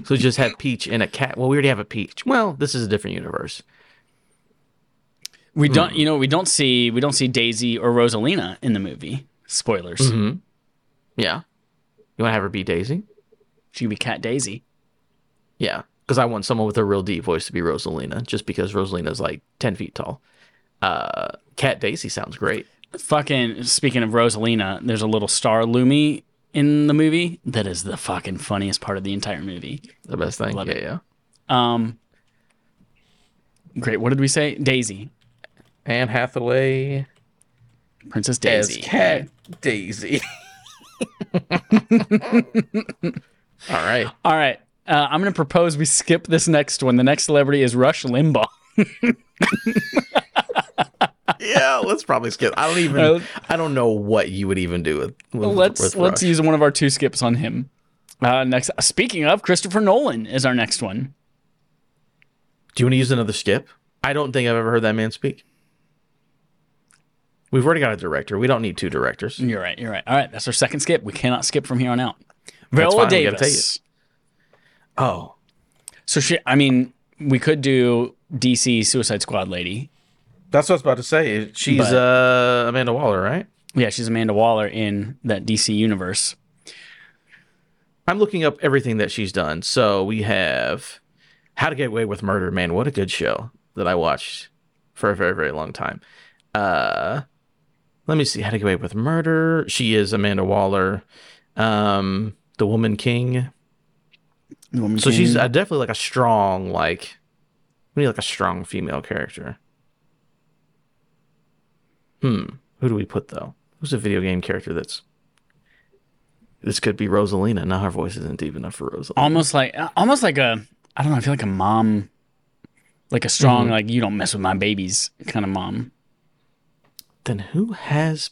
So just have Peach and a cat. Well, we already have a Peach. Well, this is a different universe. We don't. You know, we don't see. We don't see Daisy or Rosalina in the movie. Spoilers. Mm-hmm. Yeah. You want to have her be Daisy? She could be Cat Daisy. Yeah. Because I want someone with a real deep voice to be Rosalina, just because Rosalina's like 10 feet tall. Uh, Cat Daisy sounds great. Fucking. Speaking of Rosalina, there's a little star Lumi in the movie that is the fucking funniest part of the entire movie. The best thing. Love yeah, it. yeah. Um. Great. What did we say? Daisy. Anne Hathaway Princess Daisy. as Cat Daisy. [LAUGHS] All right. All right. Uh, I'm going to propose we skip this next one. The next celebrity is Rush Limbaugh. [LAUGHS] Yeah, let's probably skip. I don't even. Uh, I don't know what you would even do with. with let's with let's use one of our two skips on him. Uh, next, speaking of, Christopher Nolan is our next one. Do you want to use another skip? I don't think I've ever heard that man speak. We've already got a director. We don't need two directors. You're right. You're right. All right, that's our second skip. We cannot skip from here on out. Viola fine, we gotta Davis. Oh, So she, I mean, we could do DC Suicide Squad lady. that's what I was about to say. She's But- uh, Amanda Waller, right? Yeah, she's Amanda Waller in that DC universe. I'm looking up everything that she's done. So we have How to Get Away with Murder. Man, what a good show that I watched for a very, very long time. Uh, let me see. How to Get Away with Murder. She is Amanda Waller. Um, the Woman King. The Woman So she's King. uh, definitely like a strong, like, we need like a strong female character. Hmm. Who do we put though? Who's a video game character that's this could be Rosalina. Now her voice isn't deep enough for Rosalina. almost like almost like a I don't know. I feel like a mom like a strong, like you don't mess with my babies kind of mom. Then who has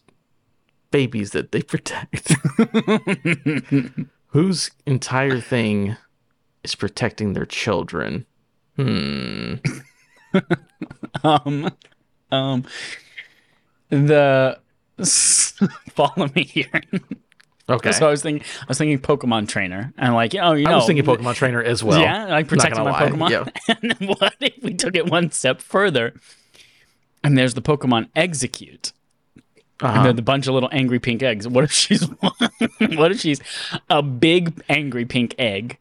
babies that they [LAUGHS] protect? [LAUGHS] Whose entire thing is protecting their children? Hmm. [LAUGHS] Um, um, the [LAUGHS] follow me here. Okay. So I was thinking, I was thinking Pokemon trainer, and like, oh, you know, I was thinking Pokemon Trainer as well. yeah, like protecting my lie, Pokemon. yeah. [LAUGHS] and then what if we took it one step further? And there's the Pokemon Exeggcute. And Uh-huh. they're the bunch of little angry pink eggs. What if she's what if she's a big angry pink egg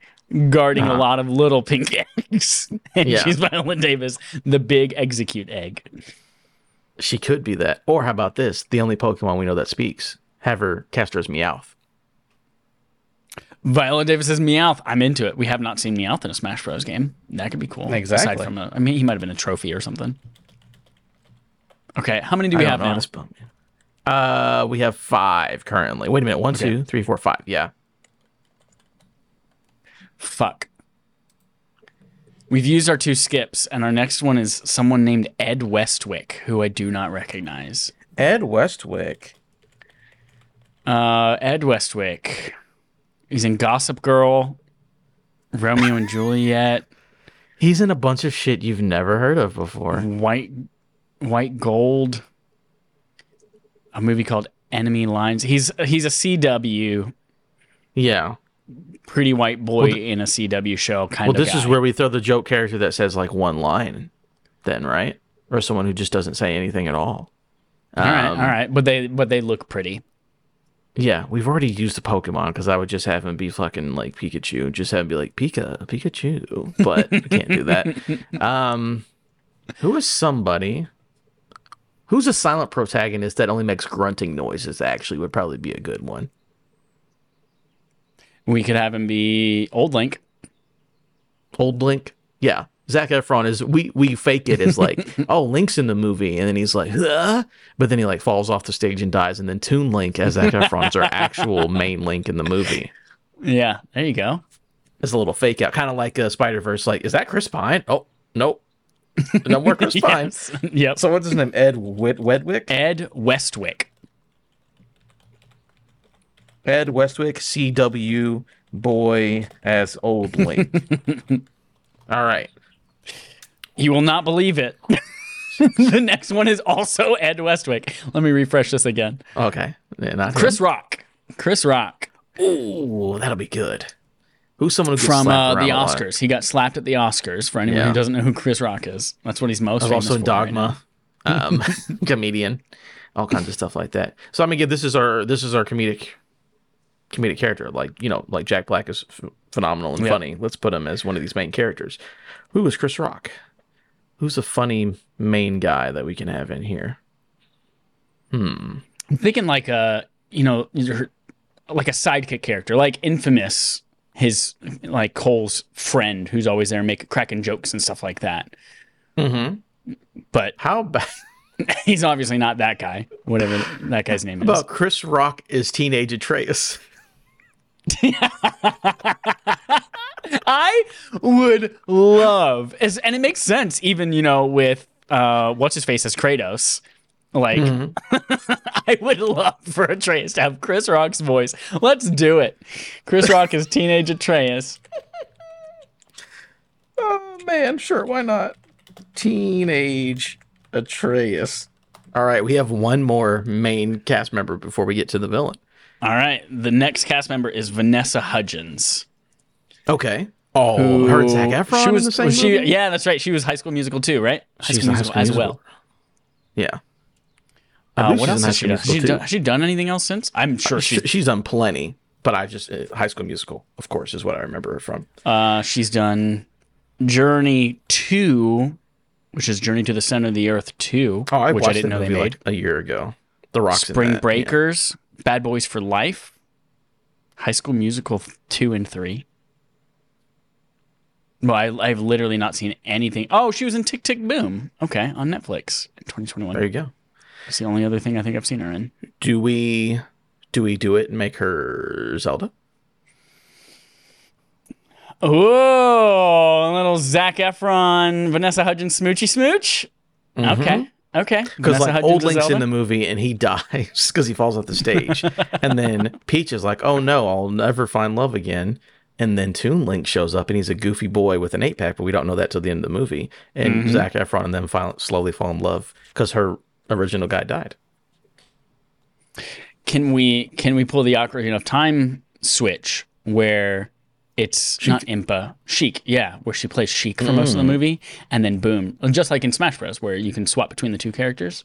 guarding a Uh-huh. lot of little pink [LAUGHS] eggs? And Yeah. she's Viola Davis, the big Exeggcute egg. She could be that. Or how about this? The only Pokemon we know that speaks. Have her cast her as Meowth. Viola Davis is Meowth. I'm into it. We have not seen Meowth in a Smash Bros. game. That could be cool. Exactly. Aside from a, I mean, he might have been a trophy or something. Okay, how many do we I have know now? how to spell Meowth. Uh, we have five currently. Wait a minute. One, Okay. two, three, four, five. Yeah. Fuck. We've used our two skips, and our next one is someone named Ed Westwick, who I do not recognize. Ed Westwick. Uh, Ed Westwick. He's in Gossip Girl, Romeo and Juliet, He's in a bunch of shit you've never heard of before. White White Gold, a movie called Enemy Lines. He's he's a CW Yeah. Pretty white boy in a CW show kind Well, of. this is where we throw the joke character that says like one line, then, right? Or someone who just doesn't say anything at all. All right, Um, all right, but they but they look pretty. Yeah, we've already used the Pokemon because I would just have him be fucking like Pikachu, just have him be like Pika, Pikachu, [LAUGHS] but I can't do that. Um, who is somebody? Who's a silent protagonist that only makes grunting noises? Actually, would probably be a good one. We could have him be Old Link. Old Link, yeah. Zac Efron is we we fake it as like [LAUGHS] oh Link's in the movie and then he's like huh? but then he like falls off the stage and dies and then Toon Link as Zac Efron's our [LAUGHS] actual main Link in the movie. Yeah, there you go. It's a little fake out, kind of like uh, a Spider Verse. Like, is that Chris Pine? Oh, nope, no more Chris [LAUGHS] Pine. Yes. yep. So what's his name? Ed Wed- Wedwick. Ed Westwick. Ed Westwick, CW boy as Old Link. [LAUGHS] All right. You will not believe it. [LAUGHS] the next one is also Ed Westwick. Let me refresh this again. Okay. Yeah, not Chris Rock. Chris Rock Ooh, that'll be good. Who's someone who from uh, the? Oscars. He got slapped at the Oscars. For anyone Yeah. who doesn't know who Chris Rock is, that's what he's most famous also for right now. Dogma, um, [LAUGHS] comedian, all kinds of stuff like that. So I mean, again, this is our this is our comedic comedic character. Like you know, like Jack Black is f- phenomenal and Yeah. funny. Let's put him as one of these main characters. Who is Chris Rock? Who's a funny main guy that we can have in here? Hmm. I'm thinking like a you know like a sidekick character, like Infamous, his like Cole's friend who's always there making cracking jokes and stuff like that. Mm-hmm. But How about [LAUGHS] [LAUGHS] he's obviously not that guy, whatever that guy's name is. about Chris Rock is teenage Atreus? [LAUGHS] I would love, as, and it makes sense, even you know, with uh, what's his face as Kratos. Like, [LAUGHS] I would love for Atreus to have Chris Rock's voice. Let's do it. Chris Rock is teenage Atreus. Oh man, sure, why not? Teenage Atreus. All right, we have one more main cast member before we get to the villain. All right, the next cast member is Vanessa Hudgens. Okay. Oh, her and Zac Efron She was, in the same she, movie? Yeah, that's right. She was High School Musical too, right? High She's School High Musical School as Musical. well. Yeah. Uh, what else has she done? Has she done? Has she done anything else since? I'm sure She- she's she's done plenty, but I just uh, High School Musical, of course, is what I remember her from. Uh, she's done Journey 2, which is Journey to the Center of the Earth 2, Oh, I which watched I didn't that know they movie made. like a year ago. The Rock's in Spring that, yeah. Bad Boys for Life, High School Musical 2 and 3. Well, I, I've literally not seen anything. Oh, she was in Tick Tick Boom. Okay, on Netflix in 2021. There you go. It's the only other thing I think I've seen her in. Do we do we do it and make her Zelda? Oh, a little Zac Efron, Vanessa Hudgens smoochy smooch. Mm-hmm. Okay. Okay. Because like old Link's in the movie and he [LAUGHS] dies because he falls off the stage, [LAUGHS] and then Peach is like, "Oh no, I'll never find love again." And then Toon Link shows up and he's a goofy boy with an eight pack, but we don't know that till the end of the movie. And Mm-hmm. Zac Efron and them finally, slowly fall in love because her original guy died. Can we can we pull the Ocarina of Time switch where it's not Impa, Sheik, yeah, where she plays Sheik for most of Mm. the movie, and then boom, just like in Smash Bros, where you can swap between the two characters.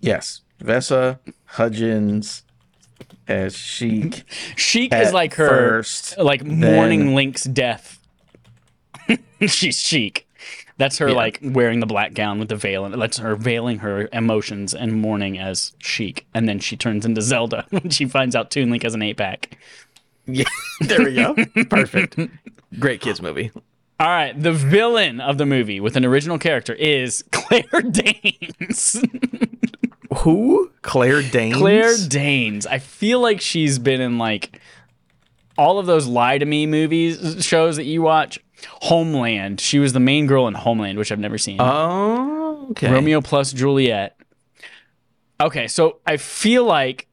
Yes, Vessa Hudgens as Sheik. [LAUGHS] Sheik is like her, first, like mourning then- Link's death. [LAUGHS] She's Sheik. That's her like wearing the black gown with the veil, and that's her veiling her emotions and mourning as Sheik, and then she turns into Zelda [LAUGHS] when she finds out Toon Link has an eight pack. Yeah, [LAUGHS] there we go. [LAUGHS] Perfect. Great kids movie. All right, the villain of the movie with an original character is [LAUGHS] Claire Danes. Who? Claire Danes. Claire Danes. I feel like she's been in like all of those lie to me movies shows that you watch. Homeland. She was the main girl in Homeland, which I've never seen. Oh, okay. Romeo plus Juliet. Okay, so I feel like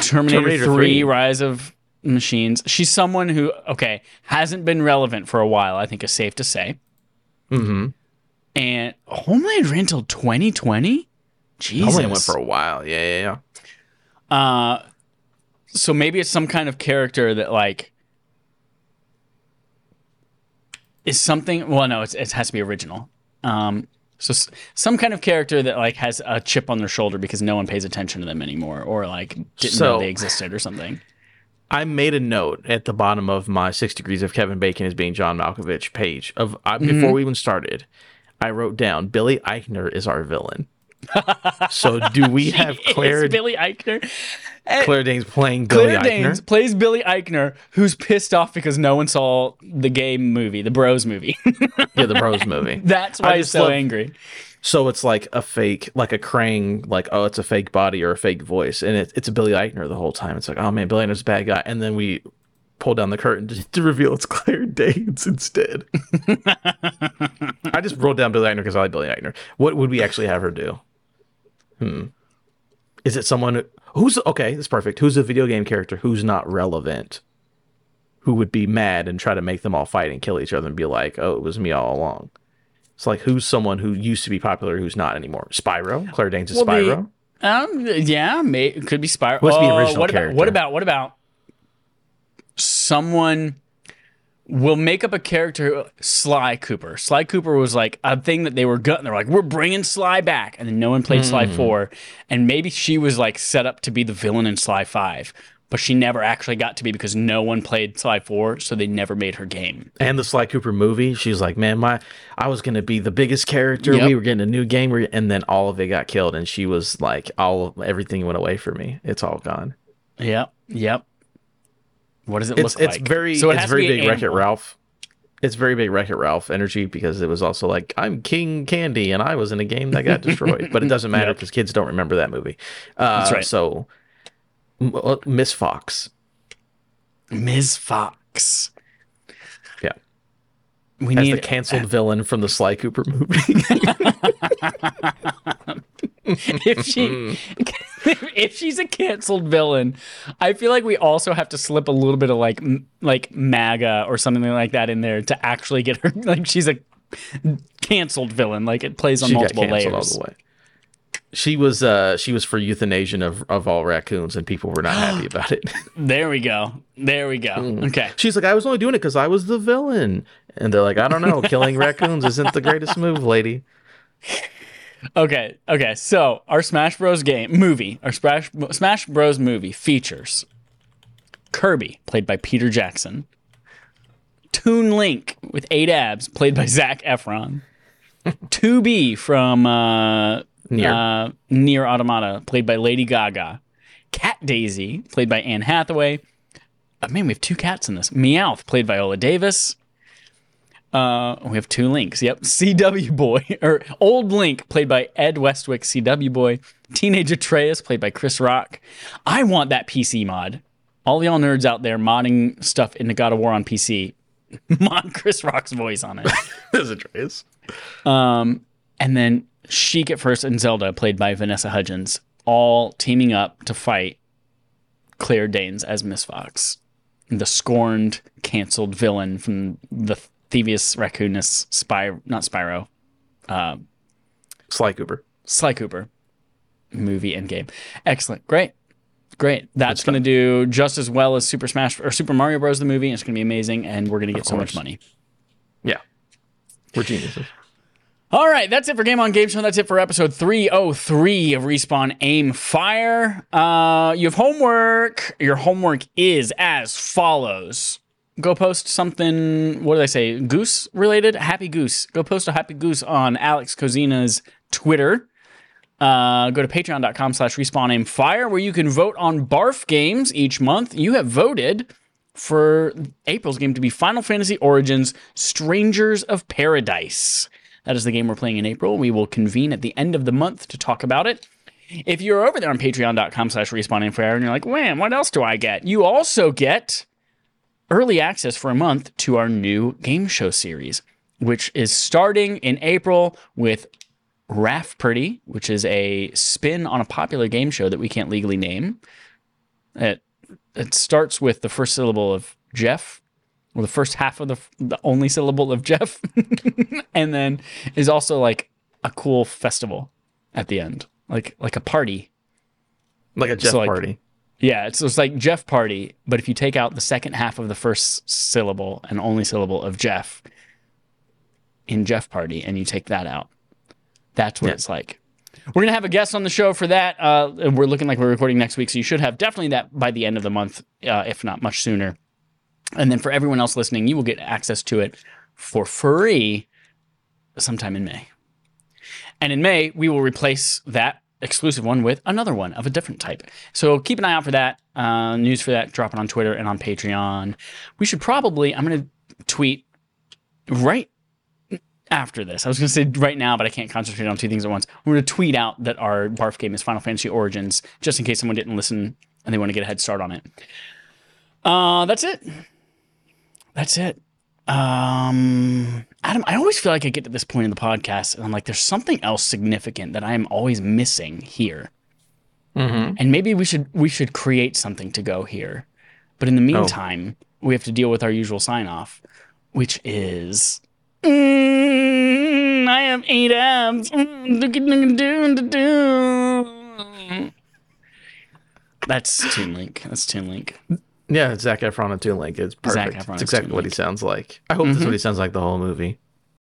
Terminator, Terminator 3, 3. Rise of Machines. She's someone who, okay, hasn't been relevant for a while, I think is safe to say. Mm-hmm. And Homeland ran until 2020? Jesus. Homeland went for a while. Yeah, yeah, yeah. Uh, so maybe it's some kind of character that like is something. Well, no, it's, it has to be original. Um, so s- some kind of character that like has a chip on their shoulder because no one pays attention to them anymore, or like didn't know they existed or something. I made a note at the bottom of my Six Degrees of Kevin Bacon as being John Malkovich page of I, before we even started. I wrote down Billy Eichner is our villain. [LAUGHS] so do we have Claire It's Billy Eichner. Claire Danes playing Billy Claire Eichner? Danes plays Billy Eichner, who's pissed off because no one saw the game movie, the Bros movie. yeah, the Bros [LAUGHS] movie. That's why he's so love- angry. So it's like a fake, like a Krang, like oh, it's a fake body or a fake voice, and it, it's a Billy Eichner the whole time. It's like oh man, Billy Eichner's a bad guy, and then we pull down the curtain to, [LAUGHS] to reveal it's Claire Danes instead. [LAUGHS] I just wrote down Billy Eichner because I like Billy Eichner. What would we actually have her do? Hmm. Is it someone who's okay? That's perfect. Who's a video game character who's not relevant? Who would be mad and try to make them all fight and kill each other and be like, "Oh, it was me all along." It's like who's someone who used to be popular who's not anymore? Spyro, Claire Danes is Well, the- Spyro. Um, yeah, may, could be Spyro. What's the Oh, original what About, character? what about what about someone will make up a character Sly Cooper. Sly Cooper was like a thing that they were gutting. They're like, we're bringing Sly back, and then no one played Hmm. Sly Four, and maybe she was like set up to be the villain in Sly Five. But she never actually got to be because no one played Sly 4, so they never made her game. and the Sly Cooper movie. She's like, man, my I was gonna be the biggest character. Yep. We were getting a new game, and then all of it got killed, and she was like, all everything went away for me. It's all gone. Yep, yep. What does it It's look it's like? very So it it's very big Wreck It. Ralph. It's very big Wreck It Ralph energy because it was also like I'm King Candy and I was in a game that got destroyed, but it doesn't [LAUGHS] matter Yep. because kids don't remember that movie. Uh, That's right. So Uh, Miss Fox, Ms. Fox. yeah, We as need the canceled villain from the Sly Cooper movie. [LAUGHS] if she [LAUGHS] if she's a canceled villain, I feel like we also have to slip a little bit of like like MAGA or something like that in there to actually get her [LAUGHS] like she's a canceled villain. Like it plays on she multiple layers. All the way. She was uh she was for euthanation of, of all raccoons and people were not [GASPS] happy about it. [LAUGHS] There we go. There we go. Mm. Okay. She's like, I was only doing it because I was the villain. And they're like, I don't know, killing [LAUGHS] raccoons isn't the greatest move, lady. Okay. Okay. So our Smash Bros. game movie, our Smash Smash Bros. movie features Kirby, played by Peter Jackson, Toon Link with eight abs, played by Zac Efron, [LAUGHS] 2B from uh, Nier. uh, Nier Automata, played by Lady Gaga, Cat Daisy, played by Anne Hathaway. Uh, man, we have two cats in this. Meowth, played by Ola Davis. Uh, we have two links. Yep, [LAUGHS] CW Boy or Old Link, played by Ed Westwick, CW Boy. Teenage Atreus, played by Chris Rock. I want that PC mod. All y'all nerds out there modding stuff into God of War on PC, [LAUGHS] mod Chris Rock's voice on it. [LAUGHS] There's Atreus. Um, and then Sheik at first and Zelda, played by Vanessa Hudgens, all teaming up to fight Claire Danes as Miss Fox, the scorned, canceled villain from the Thievius Raccoonus Spy, not Spyro, uh, Sly Cooper. Sly Cooper movie and game. Excellent. Great. Great. That's going to do just as well as Super Smash or Super Mario Bros. the movie. It's going to be amazing, and we're going to get so much money. Yeah. We're geniuses. All right, that's it for Game on Game Show. That's it for episode 303 of Respawn Aim Fire. Uh, you have homework. Your homework is as follows. Go post something, what did I say? Goose related? Happy Goose. Go post a Happy Goose on Alex Cozina's Twitter. Uh, go to patreon.com slash respawn aim fire where you can vote on barf games each month. You have voted for April's game to be Final Fantasy Origins Strangers of Paradise. That is the game we're playing in April. We will convene at the end of the month to talk about it. If you're over there on patreon.com slash respawn aim fire and you're like, wham, what else do I get? You also get early access for a month to our new game show series, which is starting in April with Rafferty, which is a spin on a popular game show that we can't legally name. It it starts with the first syllable of Jeff, or the first half of the the only syllable of Jeff, [LAUGHS] and then is also like a cool festival at the end, like like a party. Like a Jeff So, like, party. Yeah, it's, it's like Jeff Party, but if you take out the second half of the first syllable and only syllable of Jeff in Jeff Party, and you take that out, that's what Yeah. it's like. We're gonna have a guest on the show for that. Uh, we're looking like we're recording next week, so you should have definitely that by the end of the month, uh, if not much sooner. And then for everyone else listening, you will get access to it for free sometime in May. And in May, we will replace that exclusive one with another one of a different type. So keep an eye out for that. Uh, news for that drop it on Twitter and on Patreon. We should probably, I'm going to tweet right after this. I was going to say right now, but I can't concentrate on two things at once. We're going to tweet out that our barf game is Final Fantasy Origins, just in case someone didn't listen and they want to get a head start on it. Uh, that's it. That's it. Um, Adam, I always feel like I get to this point in the podcast and I'm like, there's something else significant that I am always missing here. Mm-hmm. And maybe we should we should create something to go here. But in the meantime, we have to deal with our usual sign off, which is mm, I have eight abs. Mm. That's Toon Link. That's Toon Link. Yeah, it's Zac Efron and Toon Link. It's perfect. It's exactly what he sounds like. I hope that's what he sounds like the whole movie.